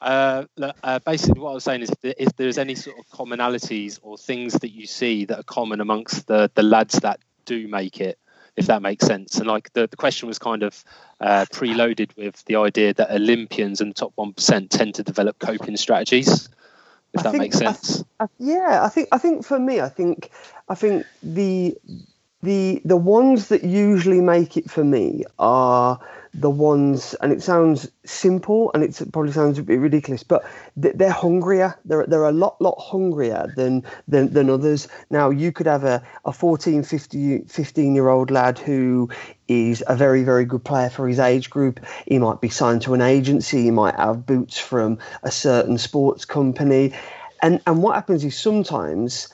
uh, uh, basically, what I was saying is, if, if there's any sort of commonalities or things that you see that are common amongst the the lads that do make it, if that makes sense. And like the, the question was kind of uh, preloaded with the idea that Olympians and the top one percent tend to develop coping strategies. If I that think, makes sense. I, I, yeah, I think I think for me, I think I think the the the ones that usually make it for me are the ones, and it sounds simple and it probably sounds a bit ridiculous, but they're hungrier. They're, they're a lot, lot hungrier than, than, than others. Now, you could have a, a 14, 15, 15 year old lad who is a very, very good player for his age group. He might be signed to an agency, he might have boots from a certain sports company. And, and what happens is sometimes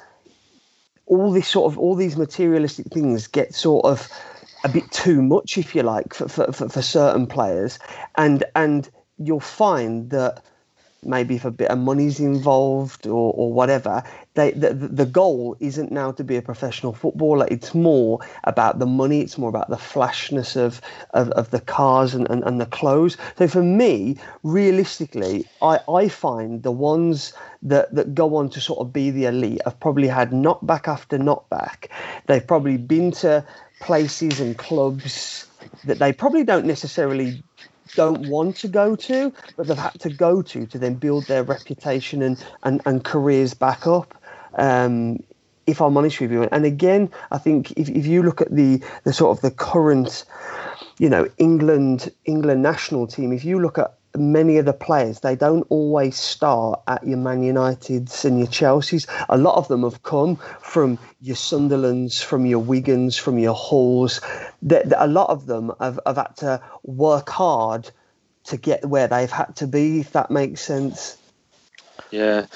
all this sort of all these materialistic things get sort of a bit too much, if you like, for, for, for, for certain players, and and you'll find that maybe if a bit of money's involved or, or whatever, they, the, the goal isn't now to be a professional footballer. It's more about the money. It's more about the flashness of, of, of the cars and, and, and the clothes. So for me, realistically, I, I find the ones that, that go on to sort of be the elite have probably had knockback after knockback. They've probably been to places and clubs that they probably don't necessarily don't want to go to, but they've had to go to to then build their reputation and, and, and careers back up. Um, if I'm honest with you, and again, I think if, if you look at the the sort of the current, you know, England England national team, if you look at many of the players, they don't always start at your Man Uniteds and your Chelseas. A lot of them have come from your Sunderlands, from your Wigans, from your Hulls. That a lot of them have, have had to work hard to get where they've had to be, if that makes sense. Yeah.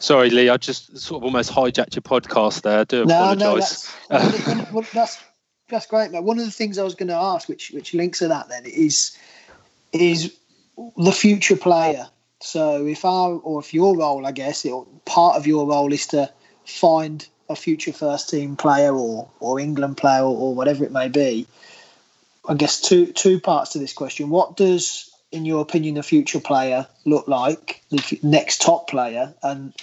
Sorry, Lee, I just sort of almost hijacked your podcast there. I do no, apologise. No, that's, that's, that's great, mate. One of the things I was going to ask, which which links to that, then is is the future player. So if our or if your role, I guess, it, part of your role is to find a future first team player or or England player or, or whatever it may be. I guess two two parts to this question. What does, in your opinion, the future player look like? The next top player, and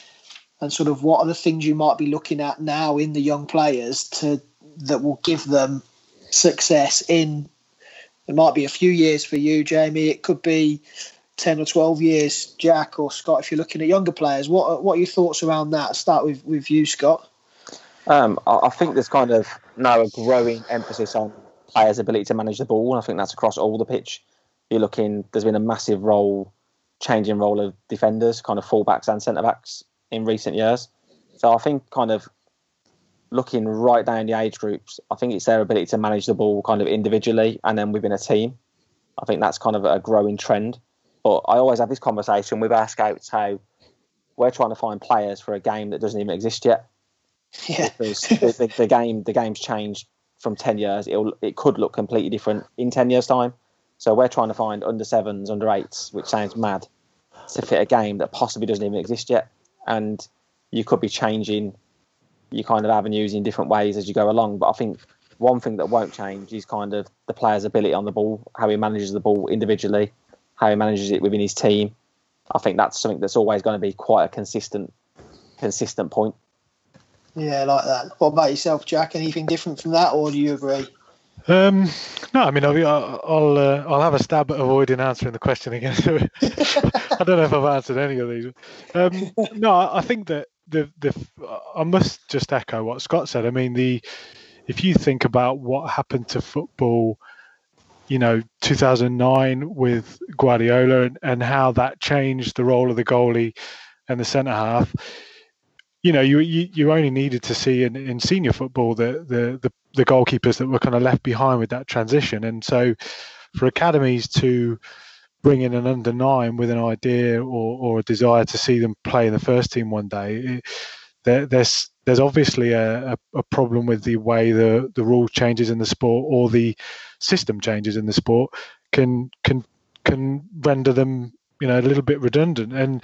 and sort of what are the things you might be looking at now in the young players to that will give them success in it might be a few years for you, Jamie. It could be 10 or 12 years, Jack or Scott, if you're looking at younger players. What, what are your thoughts around that? start with, with you, Scott. Um, I think there's kind of now a growing emphasis on players' ability to manage the ball. And I think that's across all the pitch. You're looking, there's been a massive role, changing role of defenders, kind of fullbacks and centre backs in recent years. So I think kind of looking right down the age groups, I think it's their ability to manage the ball kind of individually and then within a team. I think that's kind of a growing trend. But I always have this conversation with our scouts how we're trying to find players for a game that doesn't even exist yet. Yeah. the, the, the, game the game's changed from ten years. It'll it could look completely different in ten years' time. So we're trying to find under sevens, under eights, which sounds mad, to fit a game that possibly doesn't even exist yet. And you could be changing your kind of avenues in different ways as you go along. But I think one thing that won't change is kind of the player's ability on the ball, how he manages the ball individually, how he manages it within his team. I think that's something that's always going to be quite a consistent, consistent point. Yeah, like that. What about yourself, Jack? Anything different from that, or do you agree? Um, no, I mean, I'll I'll, uh, I'll have a stab at avoiding answering the question again. I don't know if I've answered any of these. Um, no, I think that the the I must just echo what Scott said. I mean, the if you think about what happened to football, you know, 2009 with Guardiola and, and how that changed the role of the goalie and the centre half. You know, you, you, you only needed to see in, in senior football the, the the the goalkeepers that were kind of left behind with that transition, and so for academies to bring in an under nine with an idea or, or a desire to see them play in the first team one day, it, there, there's there's obviously a, a, a, problem with the way the, the rule changes in the sport or the system changes in the sport can can can render them you know a little bit redundant and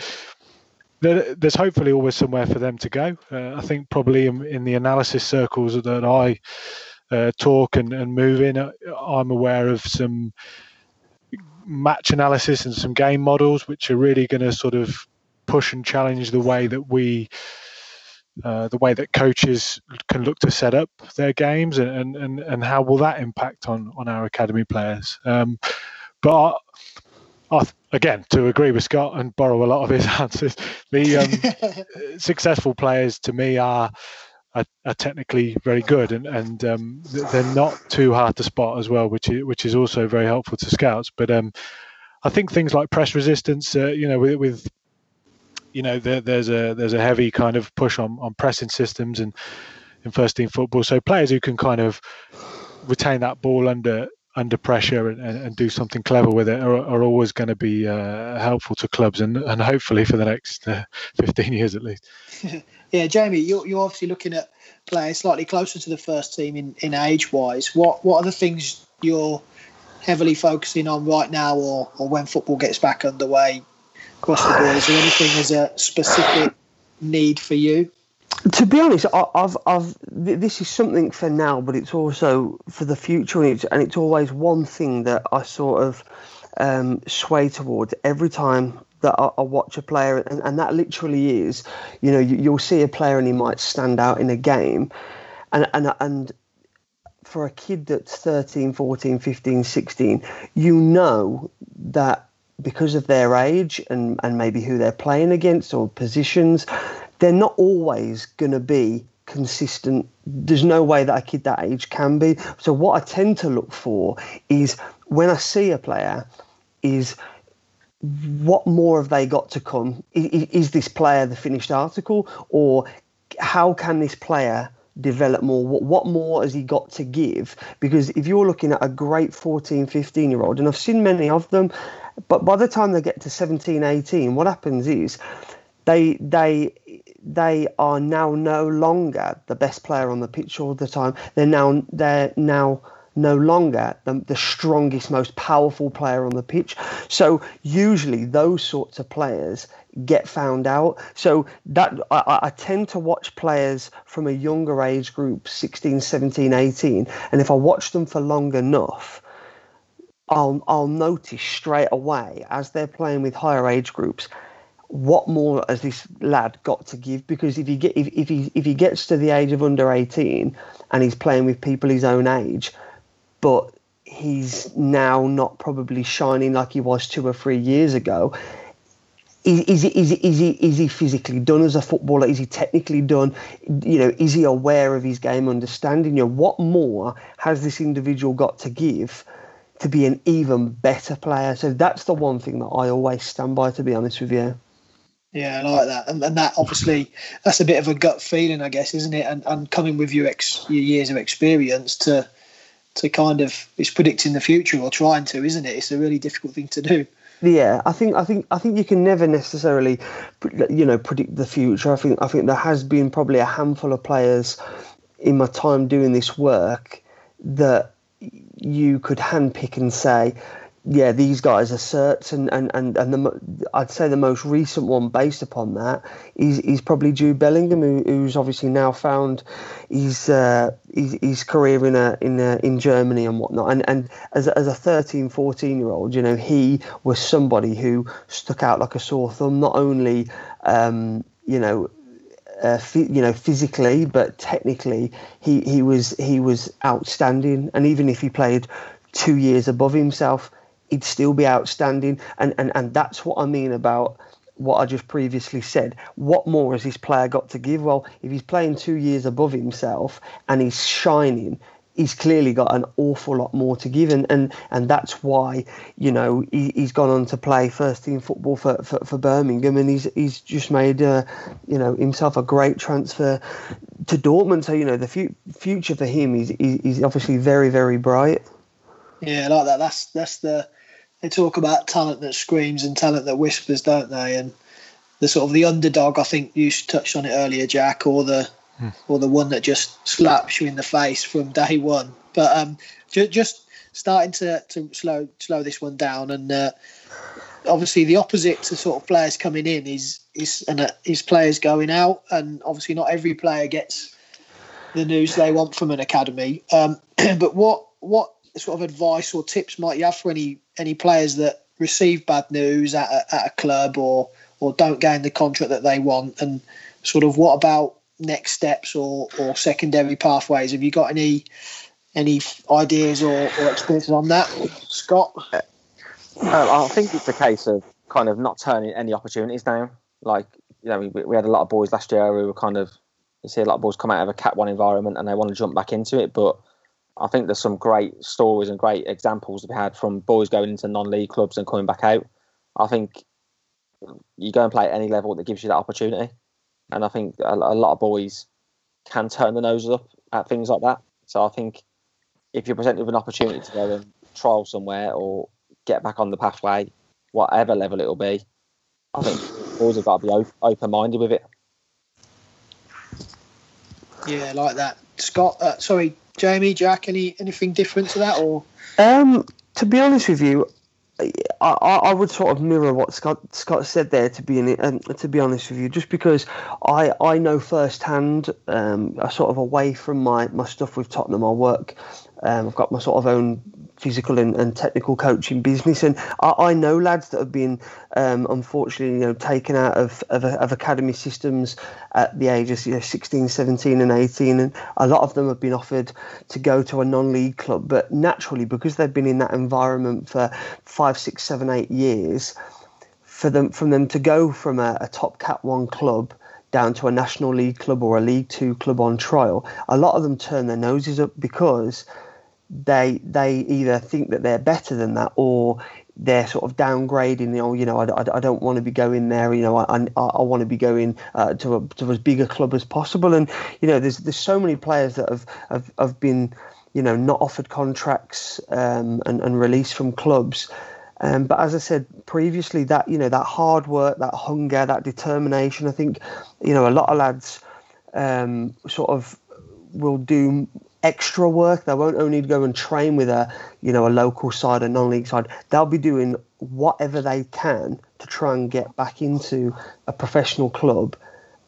there, there's hopefully always somewhere for them to go. Uh, I think probably in, in, the analysis circles that I uh, talk and, and move in, uh, I'm aware of some match analysis and some game models, which are really going to sort of push and challenge the way that we, uh, the way that coaches can look to set up their games, and and and how will that impact on on our academy players? Um, but I, I, again, to agree with Scott and borrow a lot of his answers, the um, successful players to me are are, are technically very good, and and um, they're not too hard to spot as well, which is which is also very helpful to scouts. But um, I think things like press resistance, uh, you know, with, with you know, there, there's a there's a heavy kind of push on on pressing systems and in first team football. So players who can kind of retain that ball under under pressure and, and, and do something clever with it are, are always going to be uh, helpful to clubs and, and hopefully for the next uh, 15 years at least. yeah, Jamie, you're, you're obviously looking at playing slightly closer to the first team in, in age wise. What what are the things you're heavily focusing on right now or, or when football gets back underway across the board? Is there anything as a specific need for you? To be honest, I've, I've, this is something for now, but it's also for the future, and it's, and it's always one thing that I sort of um, sway towards every time that I, watch a player, and, and, that literally is, you know, you, will see a player and he might stand out in a game, and and and for a kid that's 13, 14, 15, 16, you know that because of their age and, and maybe who they're playing against or positions, they're not always going to be consistent. There's no way that a kid that age can be. So what I tend to look for is when I see a player, is what more have they got to come? Is, is this player the finished article, or how can this player develop more? What, what more has he got to give? Because if you're looking at a great 14, 15 year old, and I've seen many of them, but by the time they get to 17, 18, what happens is they they they are now no longer the best player on the pitch all the time. They're now they're now no longer the, the strongest, most powerful player on the pitch. So usually those sorts of players get found out. So that I, I, tend to watch players from a younger age group, 16, 17, 18, and if I watch them for long enough, I'll I'll notice straight away as they're playing with higher age groups what more has this lad got to give? Because if he get if, if he if he gets to the age of under 18 and he's playing with people his own age, but he's now not probably shining like he was two or three years ago. Is, is, is, is, he, is he physically done as a footballer? Is he technically done? You know, is he aware of his game understanding? You know, what more has this individual got to give to be an even better player? So that's the one thing that I always stand by, to be honest with you. Yeah, I like that, and, and that obviously that's a bit of a gut feeling, I guess, isn't it? And, and coming with your ex, your years of experience to to kind of it's predicting the future or trying to, isn't it? It's a really difficult thing to do. Yeah, I think I think I think you can never necessarily, you know, predict the future. I think I think there has been probably a handful of players in my time doing this work that you could handpick and say, yeah, these guys are certs, and and and, and the, I'd say the most recent one based upon that is is probably Jude Bellingham, who, who's obviously now found his uh, his, his, career in a, in a, in Germany and whatnot. And and as as a 13, 14 year old, you know, he was somebody who stuck out like a sore thumb. Not only um, you know uh, you know, physically, but technically, he, he was he was outstanding. And even if he played two years above himself, he'd still be outstanding. And, and, and that's what I mean about what I just previously said. What more has this player got to give? Well, if he's playing two years above himself and he's shining, he's clearly got an awful lot more to give, and and, and that's why you know he, has gone on to play first team football for, for, for Birmingham, and he's he's just made uh, you know himself a great transfer to Dortmund. So you know the fu- future for him is is obviously very very bright. Yeah, like that. That's that's the they talk about talent that screams and talent that whispers, don't they? And the sort of the underdog, I think you touched on it earlier, Jack, or the hmm. or the one that just slaps you in the face from day one. But um, ju- just starting to, to slow slow this one down, and uh, obviously the opposite to sort of players coming in is is and uh, is players going out, and obviously not every player gets the news they want from an academy. Um, but what what sort of advice or tips might you have for any any players that receive bad news at a, at a club or or don't gain the contract that they want? And sort of what about next steps or, or secondary pathways? Have you got any any ideas or, or experiences on that scott? Uh, i think it's a case of kind of not turning any opportunities down. Like you know we, we had a lot of boys last year who were kind of you see a lot of boys come out of a cat one environment and they want to jump back into it but I think there's some great stories and great examples we had from boys going into non-league clubs and coming back out. I think you go and play at any level that gives you that opportunity, and I think a, a lot of boys can turn the noses up at things like that. So I think if you're presented with an opportunity to go and trial somewhere or get back on the pathway, whatever level it'll be, I think boys have got to be open-minded with it. Yeah, like that. Scott, uh, sorry, Jamie, Jack, any anything different to that, or? Um, to be honest with you, I, I would sort of mirror what Scott Scott said there. To be in, it, um, to be honest with you, just because I I know firsthand, um, sort of away from my, my stuff with Tottenham, I work. Um, I've got my sort of own physical and, and technical coaching business. And I, I know lads that have been um, unfortunately, you know, taken out of, of, of, academy systems at the ages you know, 16, 17 and 18. And a lot of them have been offered to go to a non-league club. But naturally, because they've been in that environment for five, six, seven, eight years, for them from them to go from a, a top cat one club down to a national league club or a league two club on trial, a lot of them turn their noses up because they they either think that they're better than that or they're sort of downgrading. You know, you know, I, I, I don't want to be going there. You know, I I, I want to be going uh, to a to as big a club as possible. And you know, there's there's so many players that have have, have been you know not offered contracts um, and and released from clubs. Um, but as I said previously, that you know that hard work, that hunger, that determination. I think you know a lot of lads um, sort of will do extra work. They won't only go and train with a you know a local side, a non-league side. They'll be doing whatever they can to try and get back into a professional club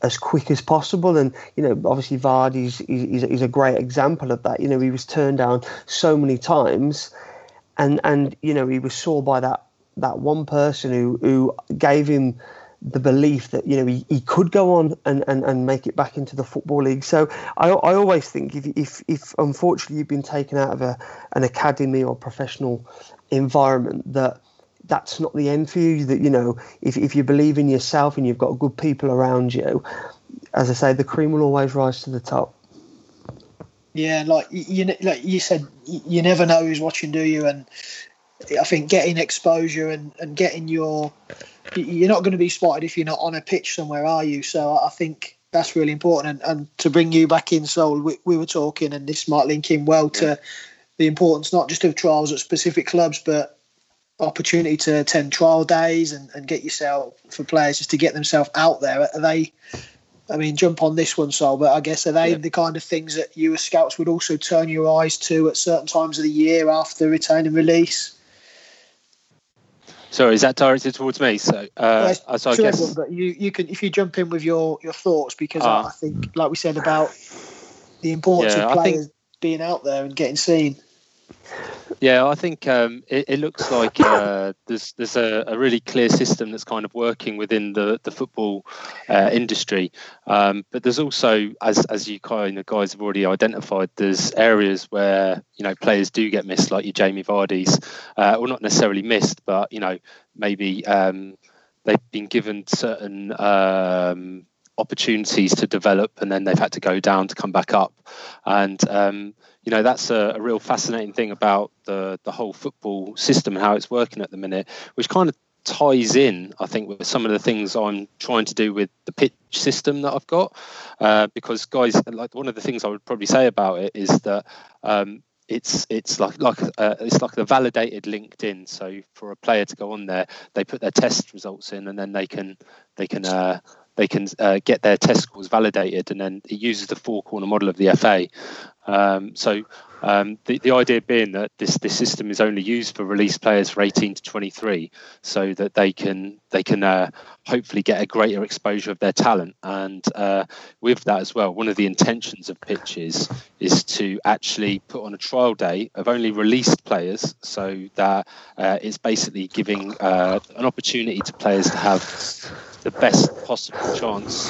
as quick as possible. And you know, obviously Vardy's is, is a great example of that. You know, he was turned down so many times, and and you know he was saw by that that one person who who gave him the belief that you know he, he could go on and, and, and make it back into the football league. So I, I always think if, if if unfortunately you've been taken out of a an academy or professional environment that that's not the end for you. That you know if if you believe in yourself and you've got good people around you, as I say, the cream will always rise to the top. Yeah, like you like you said, you never know who's watching, do you? And I think getting exposure and, and getting your you're not going to be spotted if you're not on a pitch somewhere, are you? So I think that's really important. And, and to bring you back in, Sol, we, we, were talking, and this might link in well to the importance not just of trials at specific clubs, but opportunity to attend trial days and, and get yourself for players just to get themselves out there. Are they? I mean, jump on this one, Sol, but I guess are they yeah. the kind of things that you as scouts would also turn your eyes to at certain times of the year after retain and release? Sorry, is that directed towards me? So, uh, so I guess everyone, but you you can if you jump in with your your thoughts because uh, I think, like we said about the importance yeah, of players think, being out there and getting seen. Yeah, I think um, it, it, looks like uh, there's there's a, a, really clear system that's kind of working within the the football uh, industry, um, but there's also, as as you kind of guys have already identified, there's areas where you know players do get missed, like your Jamie Vardy's, uh, or not necessarily missed, but you know maybe um, they've been given certain um, opportunities to develop, and then they've had to go down to come back up, and um, you know that's a, a, real fascinating thing about the the whole football system and how it's working at the minute, which kind of ties in, I think, with some of the things I'm trying to do with the pitch system that I've got. Uh, because guys, like one of the things I would probably say about it is that um, it's it's like like uh, it's like a validated LinkedIn. So for a player to go on there, they put their test results in, and then they can they can. Uh, they can uh, get their test scores validated, and then it uses the four corner model of the FA. Um, so um, the, the idea being that this, this system is only used for release players for 18 to 23, so that they can they can uh, hopefully get a greater exposure of their talent. And uh, with that as well, one of the intentions of pitches is to actually put on a trial day of only released players, so that uh, it's basically giving uh, an opportunity to players to have the best possible chance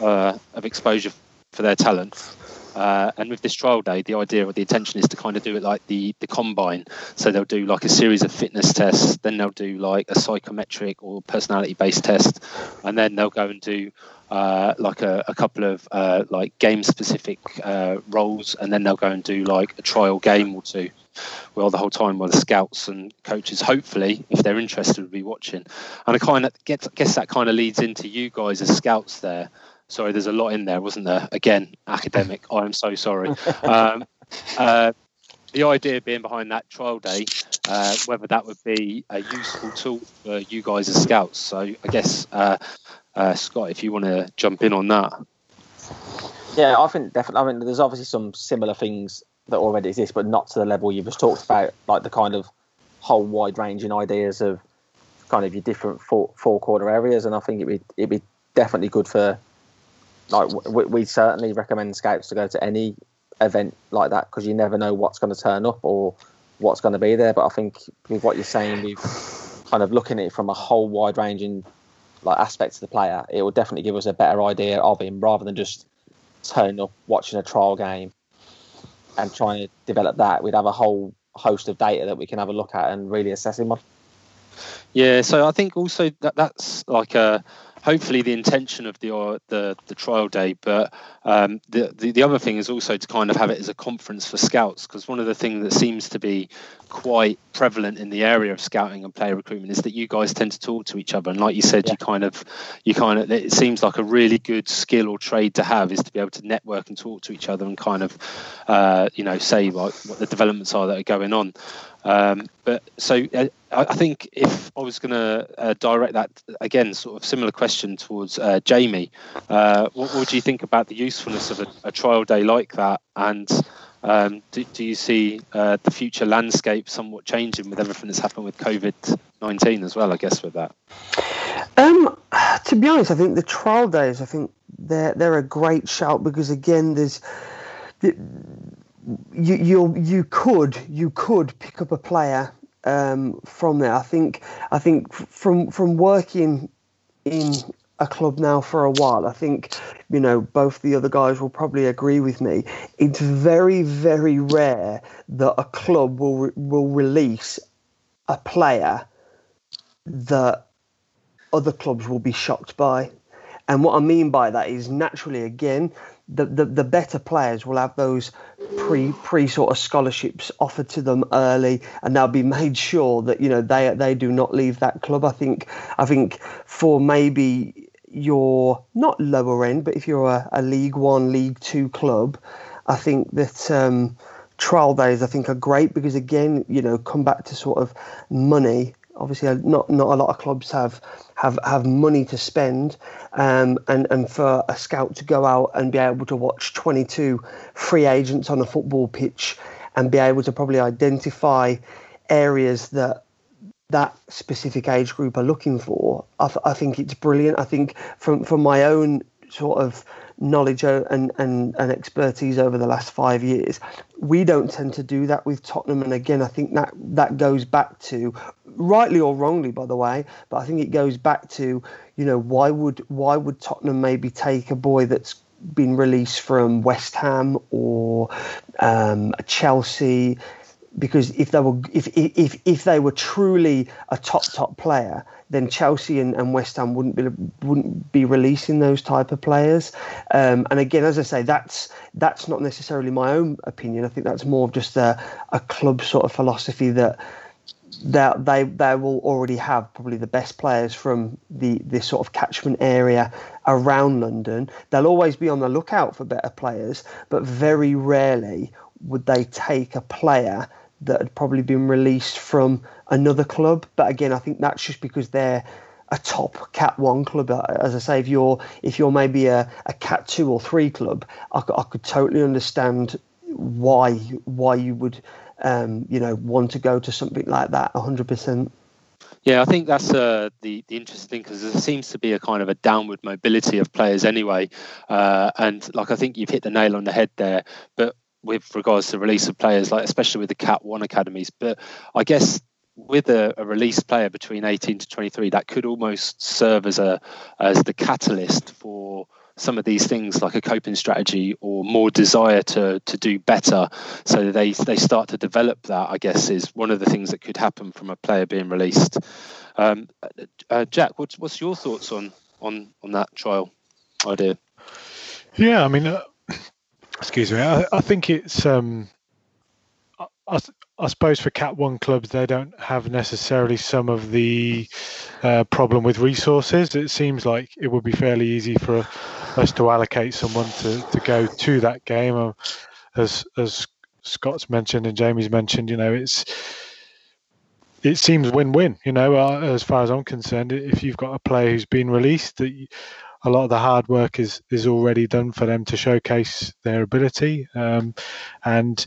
uh, of exposure for their talent uh, and with this trial day, the idea or the intention is to kind of do it like the the combine. So they'll do like a series of fitness tests, then they'll do like a psychometric or personality based test, and then they'll go and do uh, like a, a, couple of uh, like game specific uh, roles, and then they'll go and do like a trial game or two. Well, the whole time while the scouts and coaches, hopefully, if they're interested, will be watching. And I kind of guess, guess that kind of leads into you guys as scouts there sorry, there's a lot in there, wasn't there? Again, academic. I am so sorry. Um, uh, the idea being behind that trial day, uh, whether that would be a useful tool for you guys as scouts. So I guess uh, uh Scott, if you want to jump in on that. Yeah, I think definitely. I mean, there's obviously some similar things that already exist, but not to the level you've just talked about, like the kind of whole wide ranging ideas of kind of your different four, four corner areas, and I think it'd be it'd be definitely good for like we, we certainly recommend scouts to go to any event like that because you never know what's going to turn up or what's going to be there. But I think with what you're saying, with kind of looking at it from a whole wide ranging like aspects of the player, it will definitely give us a better idea of him rather than just turning up, watching a trial game, and trying to develop that. We'd have a whole host of data that we can have a look at and really assess him on. Yeah, so I think also that that's like a hopefully the intention of the uh, the, the trial day. But um, the, the, the other thing is also to kind of have it as a conference for scouts because one of the things that seems to be quite prevalent in the area of scouting and player recruitment is that you guys tend to talk to each other. And like you said, yeah. you kind of you kind of it seems like a really good skill or trade to have is to be able to network and talk to each other and kind of uh, you know say like what the developments are that are going on. Um, but so uh, I think if I was going to uh, direct that again, sort of similar question towards uh, Jamie, uh, what, what, you think about the usefulness of a, a trial day like that? And um, do, do, you see uh, the future landscape somewhat changing with everything that's happened with COVID nineteen as well? I guess with that. Um, to be honest, I think the trial days, I think they're they're a great shout because again, there's. The, you you you could you could pick up a player um, from there. I think I think from from working in a club now for a while, I think you know both the other guys will probably agree with me. It's very very rare that a club will will release a player that other clubs will be shocked by. And what I mean by that is naturally, again, the, the, the better players will have those pre pre sort of scholarships offered to them early, and they'll be made sure that you know they they do not leave that club. I think I think for maybe your not lower end, but if you're a, a League One, League Two club, I think that. Um, trial days I think are great because again you know come back to sort of money obviously not not a lot of clubs have have have money to spend um, and and for a scout to go out and be able to watch 22 free agents on a football pitch and be able to probably identify areas that that specific age group are looking for I, th- I think it's brilliant. I think from from my own sort of knowledge and, and, and expertise over the last five years. We don't tend to do that with Tottenham. And again, I think that that goes back to, rightly or wrongly, by the way, but I think it goes back to, you know, why would why would Tottenham maybe take a boy that's been released from West Ham or um, Chelsea? Because if they were if, if if they were truly a top top player, then Chelsea and, and West Ham wouldn't be wouldn't be releasing those type of players. Um, and again, as I say, that's that's not necessarily my own opinion. I think that's more of just a, a club sort of philosophy that that they they will already have probably the best players from the this sort of catchment area around London. They'll always be on the lookout for better players, but very rarely would they take a player that had probably been released from another club. But again, I think that's just because they're a top Cat One club. Uh, as I say, if you're if you're maybe a, a Cat Two or Three club, I, I could totally understand why why you would um, you know want to go to something like that. hundred percent. Yeah, I think that's uh, the the interesting thing because there seems to be a kind of a downward mobility of players anyway, uh, and like I think you've hit the nail on the head there. But with regards to release of players, like especially with the Cat One academies. But I guess with a, a released player between 18 to 23, that could almost serve as a as the catalyst for some of these things like a coping strategy or more desire to to do better. So they they start to develop that i guess is one of the things that could happen from a player being released. Um, uh, jack what's what's your thoughts on on on that trial idea? Yeah i mean uh, excuse me. I, I think it's. Um, I, I, suppose for Cat One clubs, they don't have necessarily some of the uh, problem with resources. It seems like it would be fairly easy for us to allocate someone to, to go to that game. Um, as as Scott's mentioned and Jamie's mentioned, you know, it's it seems win-win. You know, uh, as far as I'm concerned, if you've got a player who's been released, that a lot of the hard work is is already done for them to showcase their ability. Um, and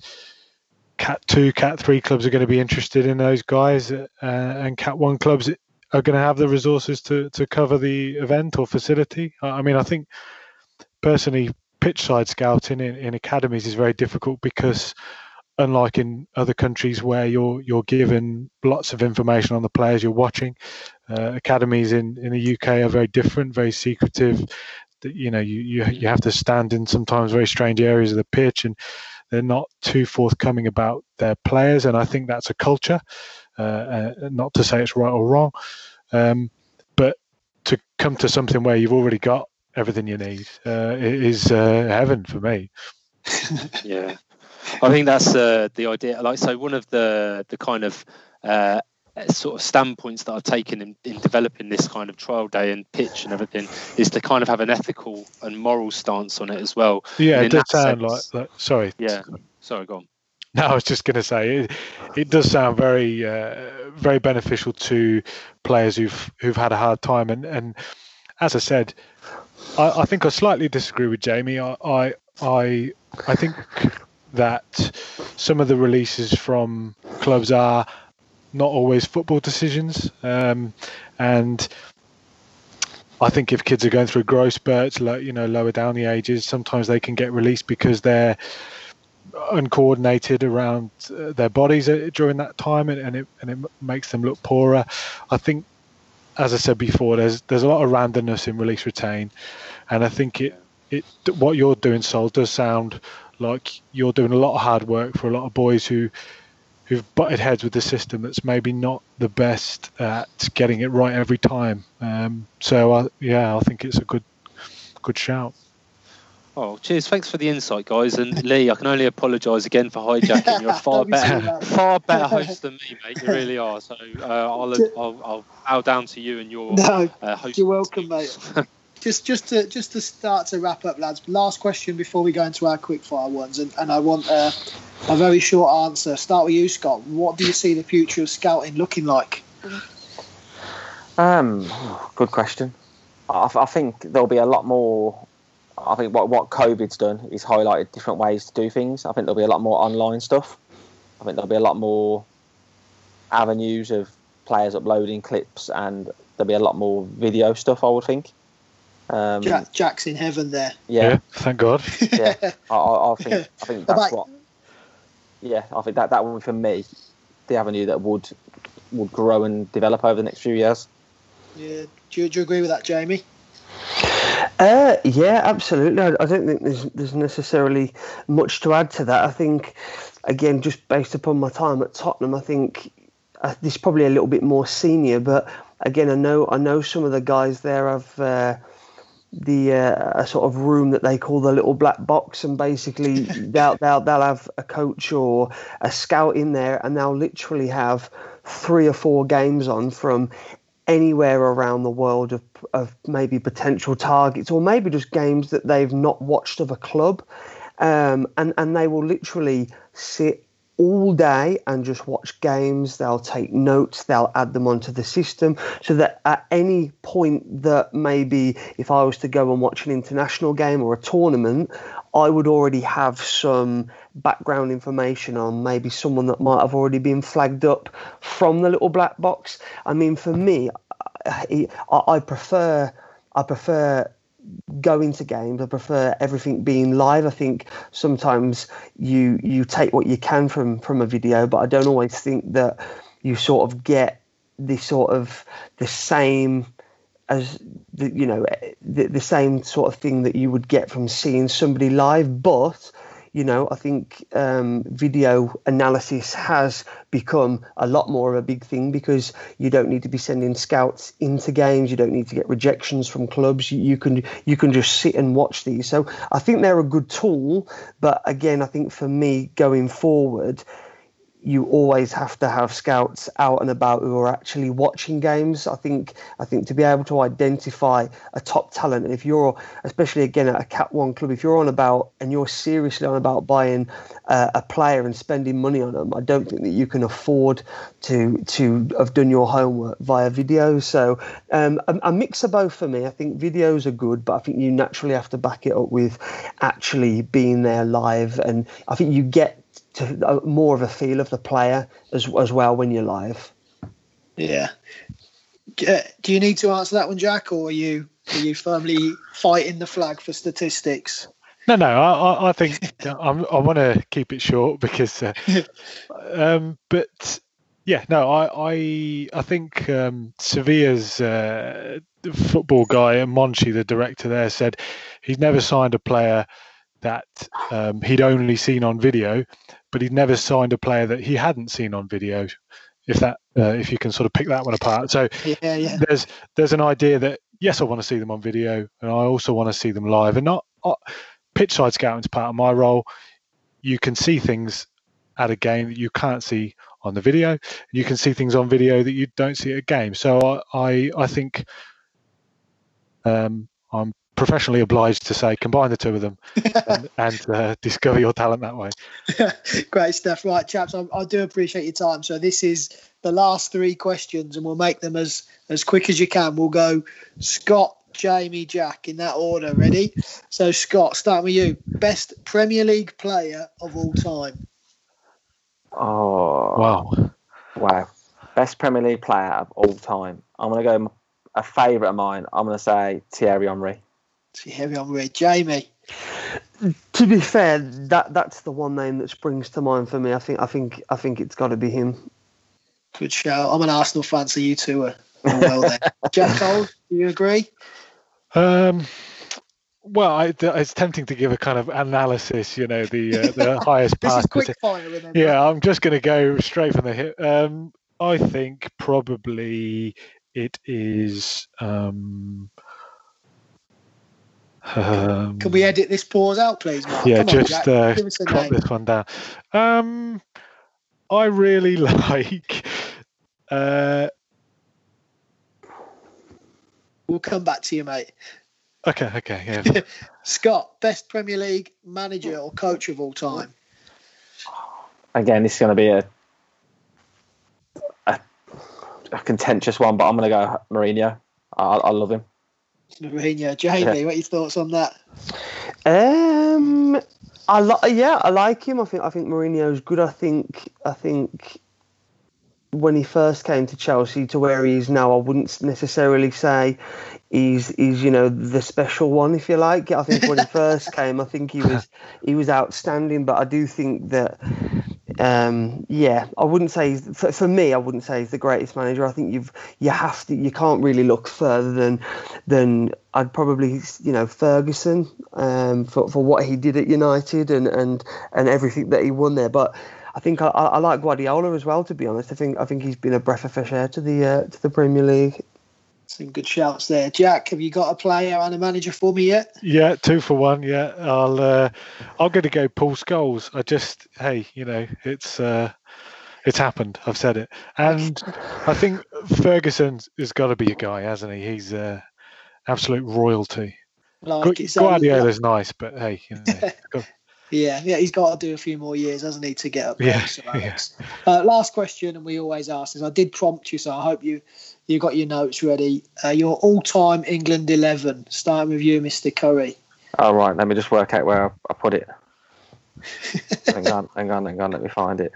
Cat two, Cat three clubs are going to be interested in those guys, uh, and Cat one clubs are going to have the resources to to cover the event or facility. I mean, I think personally, pitch side scouting in, in academies is very difficult because unlike in other countries where you're you're given lots of information on the players you're watching, uh, academies in, in the UK are very different, very secretive. You know, you, you you have to stand in sometimes very strange areas of the pitch, and they're not too forthcoming about their players. And I think that's a culture. Uh, uh, not to say it's right or wrong, um, but to come to something where you've already got everything you need uh, is uh, heaven for me. yeah, I think that's uh, the idea. Like, so one of the the kind of uh, sort of standpoints that I've taken in, in developing this kind of trial day and pitch and everything is to kind of have an ethical and moral stance on it as well. Yeah, it does sound sense, like, like. Sorry. Yeah. Sorry, go on. No, I was just going to say it, it does sound very, uh, very beneficial to players who've who've had a hard time, and and as I said, I, I think I slightly disagree with Jamie. I, I I I think that some of the releases from clubs are not always football decisions, um, and I think if kids are going through growth spurts, you know, lower down the ages, sometimes they can get released because they're uncoordinated around uh, their bodies uh, during that time, and, and it and it makes them look poorer. I think, as I said before, there's there's a lot of randomness in release retain, and I think it it what you're doing, Sol, does sound like you're doing a lot of hard work for a lot of boys who who've butted heads with the system that's maybe not the best at getting it right every time. Um, so I, yeah, I think it's a good good shout. Oh, cheers! Thanks for the insight, guys. And Lee, I can only apologise again for hijacking. You're a far better, far better host than me, mate. You really are. So uh, I'll, I'll, I'll bow down to you and your no, uh, host. You're welcome, mate. just just to just to start to wrap up, lads. Last question before we go into our quick fire ones, and, and I want a, a very short answer. Start with you, Scott. What do you see the future of scouting looking like? Um, good question. I, I think there'll be a lot more. I think what what COVID's done is highlighted different ways to do things. I think there'll be a lot more online stuff. I think there'll be a lot more avenues of players uploading clips, and there'll be a lot more video stuff. I would think. Um, Jack, Jack's in heaven there. Yeah, yeah thank God. yeah, I, I, think I think that's what. Yeah, I think that that would for me, the avenue that would would grow and develop over the next few years. Yeah, do you, do you agree with that, Jamie? Uh, yeah, absolutely. I, I, don't think there's there's necessarily much to add to that. I think, again, just based upon my time at Tottenham, I think uh, this is probably a little bit more senior. But again, I know I know some of the guys there I've Uh, the uh, a sort of room that they call the little black box, and basically they'll, they'll they'll have a coach or a scout in there, and they'll literally have three or four games on from anywhere around the world of, of maybe potential targets or maybe just games that they've not watched of a club. Um, and and they will literally sit all day and just watch games. They'll take notes, they'll add them onto the system so that at any point that maybe if I was to go and watch an international game or a tournament, I would already have some background information on maybe someone that might have already been flagged up from the little black box. I mean, for me, I, prefer I prefer going to games. I prefer everything being live. I think sometimes you you take what you can from from a video, but I don't always think that you sort of get the sort of the same as the you know the, the same sort of thing that you would get from seeing somebody live. But you know, I think um, video analysis has become a lot more of a big thing because you don't need to be sending scouts into games. You don't need to get rejections from clubs. You, you can you can just sit and watch these. So I think they're a good tool. But again, I think for me going forward, you always have to have scouts out and about who are actually watching games. I think I think to be able to identify a top talent, and if you're especially again at a Cat One club, if you're on about and you're seriously on about buying uh, a player and spending money on them, I don't think that you can afford to to have done your homework via video. So um, a, a mix of both for me. I think videos are good, but I think you naturally have to back it up with actually being there live, and I think you get to uh, more of a feel of the player as as well when you're live. Yeah. Uh, do you need to answer that one, Jack, or are you are you firmly fighting the flag for statistics? No, no. I, I think I'm, i want to keep it short because, uh, um, but yeah, no. I, I, I think um, Sevilla's uh, football guy, Monchi, the director there, said he's never signed a player that um, he'd only seen on video, but he'd never signed a player that he hadn't seen on video. If that, uh, if you can sort of pick that one apart. So yeah, yeah. there's there's an idea that yes, I want to see them on video, and I also want to see them live, and not. Uh, pitch side scouting is part of my role. You can see things at a game that you can't see on the video. You can see things on video that you don't see at a game. So I I, I think um, I'm professionally obliged to say combine the two of them and, and uh, discover your talent that way. Great stuff, right, chaps. I, I do appreciate your time. So this is the last three questions, and we'll make them as as quick as you can. We'll go Scott, Jamie, Jack in that order. Ready? So, Scott, start with you. Best Premier League player of all time. Oh, Wow. wow. Best Premier League player of all time. I'm going to go a favourite of mine. I'm going to say Thierry Henry. Thierry Henry. Jamie. To be fair, that that's the one name that springs to mind for me. I think I think I think it's got to be him. Good show. I'm an Arsenal fan, so you two are are well there. Jack Cole, do you agree? Um, well, I, it's tempting to give a kind of analysis, you know, the uh, the highest This pass. is quick fire. Yeah, I'm just going to go straight from the hip. Um, I think probably it is. Um, um, Can we edit this pause out, please, Mark? yeah, Come just Jack. uh, Give cut name. this one down. Um, I really like. Uh, We'll come back to you, mate. okay, okay, yeah. Scott, best Premier League manager or coach of all time? Again, this is going to be a, a a contentious one, but I'm going to go Mourinho. I, I love him. Mourinho. Jamie, what are your thoughts on that? Um, I li- yeah, I like him. I think I think Mourinho's good. I think I think when he first came to Chelsea to where he is now, I wouldn't necessarily say he's he's you know the special one, if you like. I think when he first came, I think he was he was outstanding. But I do think that. Um, yeah, I wouldn't say for, for me. I wouldn't say he's the greatest manager. I think you've you have to you can't really look further than than I'd probably you know Ferguson um, for for what he did at United and and and everything that he won there. But I think I, I I like Guardiola as well. To be honest, I think I think he's been a breath of fresh air to the uh, to the Premier League. Some good shouts there. Jack, have you got a player and a manager for me yet? Yeah, two for one. Yeah, I'll. Uh, I'm going to go Paul Scholes. I just, hey, you know, it's uh, it's happened. I've said it, and I think Ferguson has got to be a guy, hasn't he? He's uh, absolute royalty. Like. Guardiola's nice, but hey, you know, Yeah, yeah, he's got to do a few more years, hasn't he, to get up there? Yeah, Sir Alex. Uh, last question, and we always ask is I did prompt you, so I hope you you got your notes ready. Uh, your all-time England eleven, starting with you, Mr. Curry. All right, let me just work out where I, I put it. hang on, hang on, hang on. Let me find it.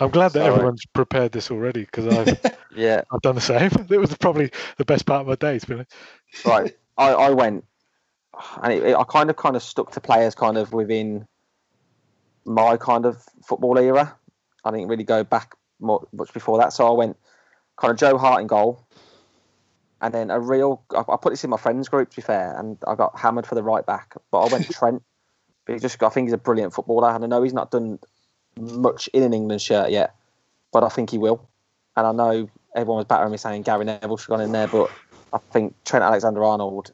I'm glad that Sorry. everyone's prepared this already because I've Yeah, I've done the same. It was probably the best part of my day. To be honest. right. I, I went, and it, it- I kind of kind of stuck to players kind of within my kind of football era. I didn't really go back mu- much before that, so I went kind of Joe Hart in goal, and then a real. I, I put this in my friends group to be fair, and I got hammered for the right back, but I went Trent. He just, I think he's a brilliant footballer, and I know he's not done much in an England shirt yet, but I think he will. And I know everyone was battering me saying Gary Neville should have gone in there, but I think Trent Alexander-Arnold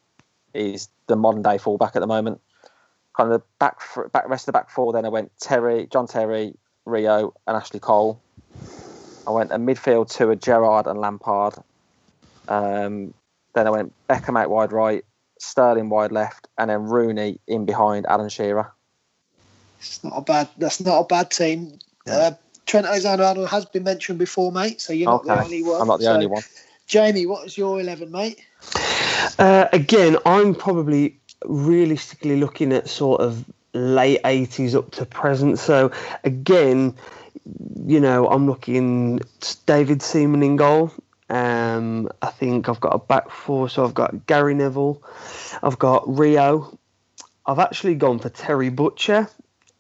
is the modern day fullback at the moment. Kind of the back, back rest of the back four. Then I went Terry, John Terry, Rio, and Ashley Cole. I went a midfield to a Gerrard and Lampard. Um, then I went Beckham out wide right, Sterling wide left, and then Rooney in behind Alan Shearer. It's not a bad. That's not a bad team. Uh, Trent Alexander-Arnold has been mentioned before, mate. So you're not Okay, the only one. I'm not the So, only one. Jamie, what is your eleven, mate? Uh, again, I'm probably realistically looking at sort of late 80s up to present. So again, you know, I'm looking David Seaman in goal. Um, I think I've got a back four, so I've got Gary Neville, I've got Rio, I've actually gone for Terry Butcher,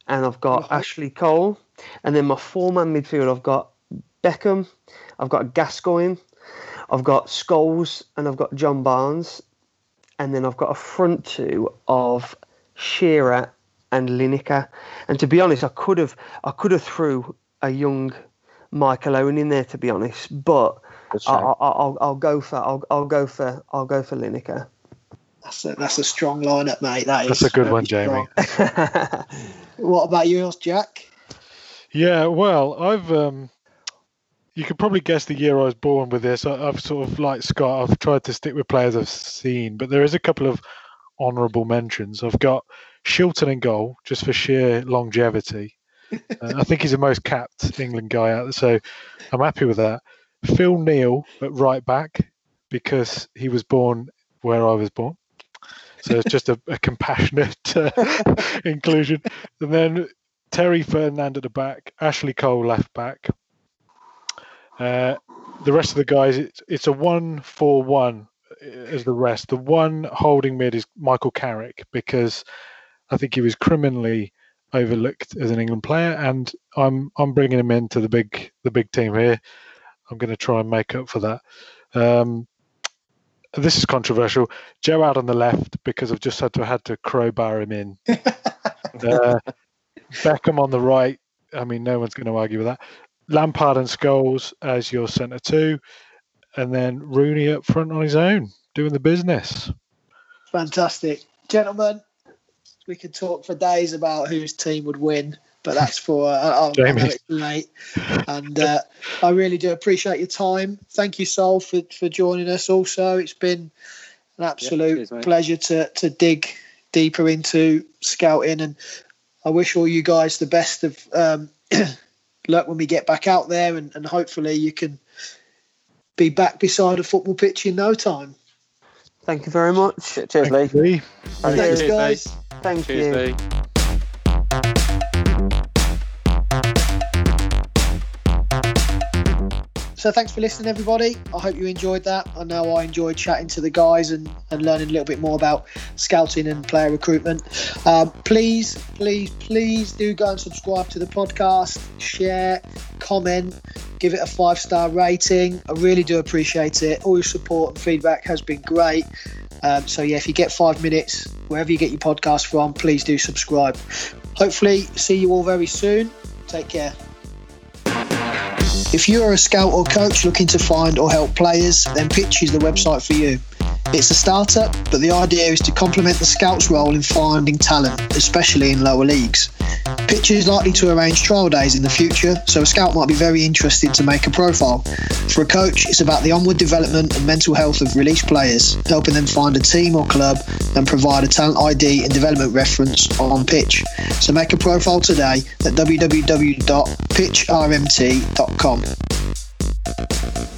and I've got uh-huh. Ashley Cole, and then my four-man midfield I've got Beckham, I've got Gascoigne, I've got Scholes, and I've got John Barnes, and then I've got a front two of Shearer and Lineker. And to be honest, I could have I could have threw a young Michael Owen in there to be honest, but I'll, I'll, I'll, go for I'll, I'll go for I'll go for Lineker. That's a, that's a strong lineup, mate. That is. That's a good one, Jamie. what about yours, Jack? Yeah, well, I've um, you could probably guess the year I was born with this. I, have sort of like Scott. I've tried to stick with players I've seen, but there is a couple of honourable mentions. I've got Shilton in goal just for sheer longevity. Uh, I think he's the most capped England guy out there, so I'm happy with that. Phil Neal at right back because he was born where I was born. So it's just a, a compassionate uh, inclusion. And then Terry Ferdinand at the back, Ashley Cole left back. Uh, the rest of the guys, it's, it's a one as the rest. The one holding mid is Michael Carrick because I think he was criminally overlooked as an England player, and I'm I'm bringing him into the big the big team here. I'm going to try and make up for that. Um, this is controversial. Joe out on the left because I've just had to had to crowbar him in. uh, Beckham on the right. I mean, no one's going to argue with that. Lampard and Scholes as your centre two, and then Rooney up front on his own doing the business. Fantastic, gentlemen. We could talk for days about whose team would win but that's for uh, I know it's late. And uh, I really do appreciate your time. Thank you, Sol, for, for joining us. Also, it's been an absolute yeah, cheers, pleasure to to dig deeper into scouting, and I wish all you guys the best of um, luck when we get back out there, and, and hopefully you can be back beside a football pitch in no time. Thank you very much. Cheers, Lee. Thanks, guys. Thank Cheers, you. Lee. So thanks for listening, everybody. I hope you enjoyed that. I know I enjoyed chatting to the guys and, and learning a little bit more about scouting and player recruitment. Um, please, please, please do go and subscribe to the podcast, share, comment, give it a five star rating. I really do appreciate it. All your support and feedback has been great. Um, so yeah, if you get five minutes wherever you get your podcast from, please do subscribe. Hopefully, see you all very soon. Take care. If you are a scout or coach looking to find or help players, then Pitch is the website for you. It's a startup, but the idea is to complement the scout's role in finding talent, especially in lower leagues. Pitch is likely to arrange trial days in the future, so a scout might be very interested to make a profile. For a coach, it's about the onward development and mental health of released players, helping them find a team or club and provide a talent ID and development reference on pitch. So make a profile today at www.pitchrmt.com.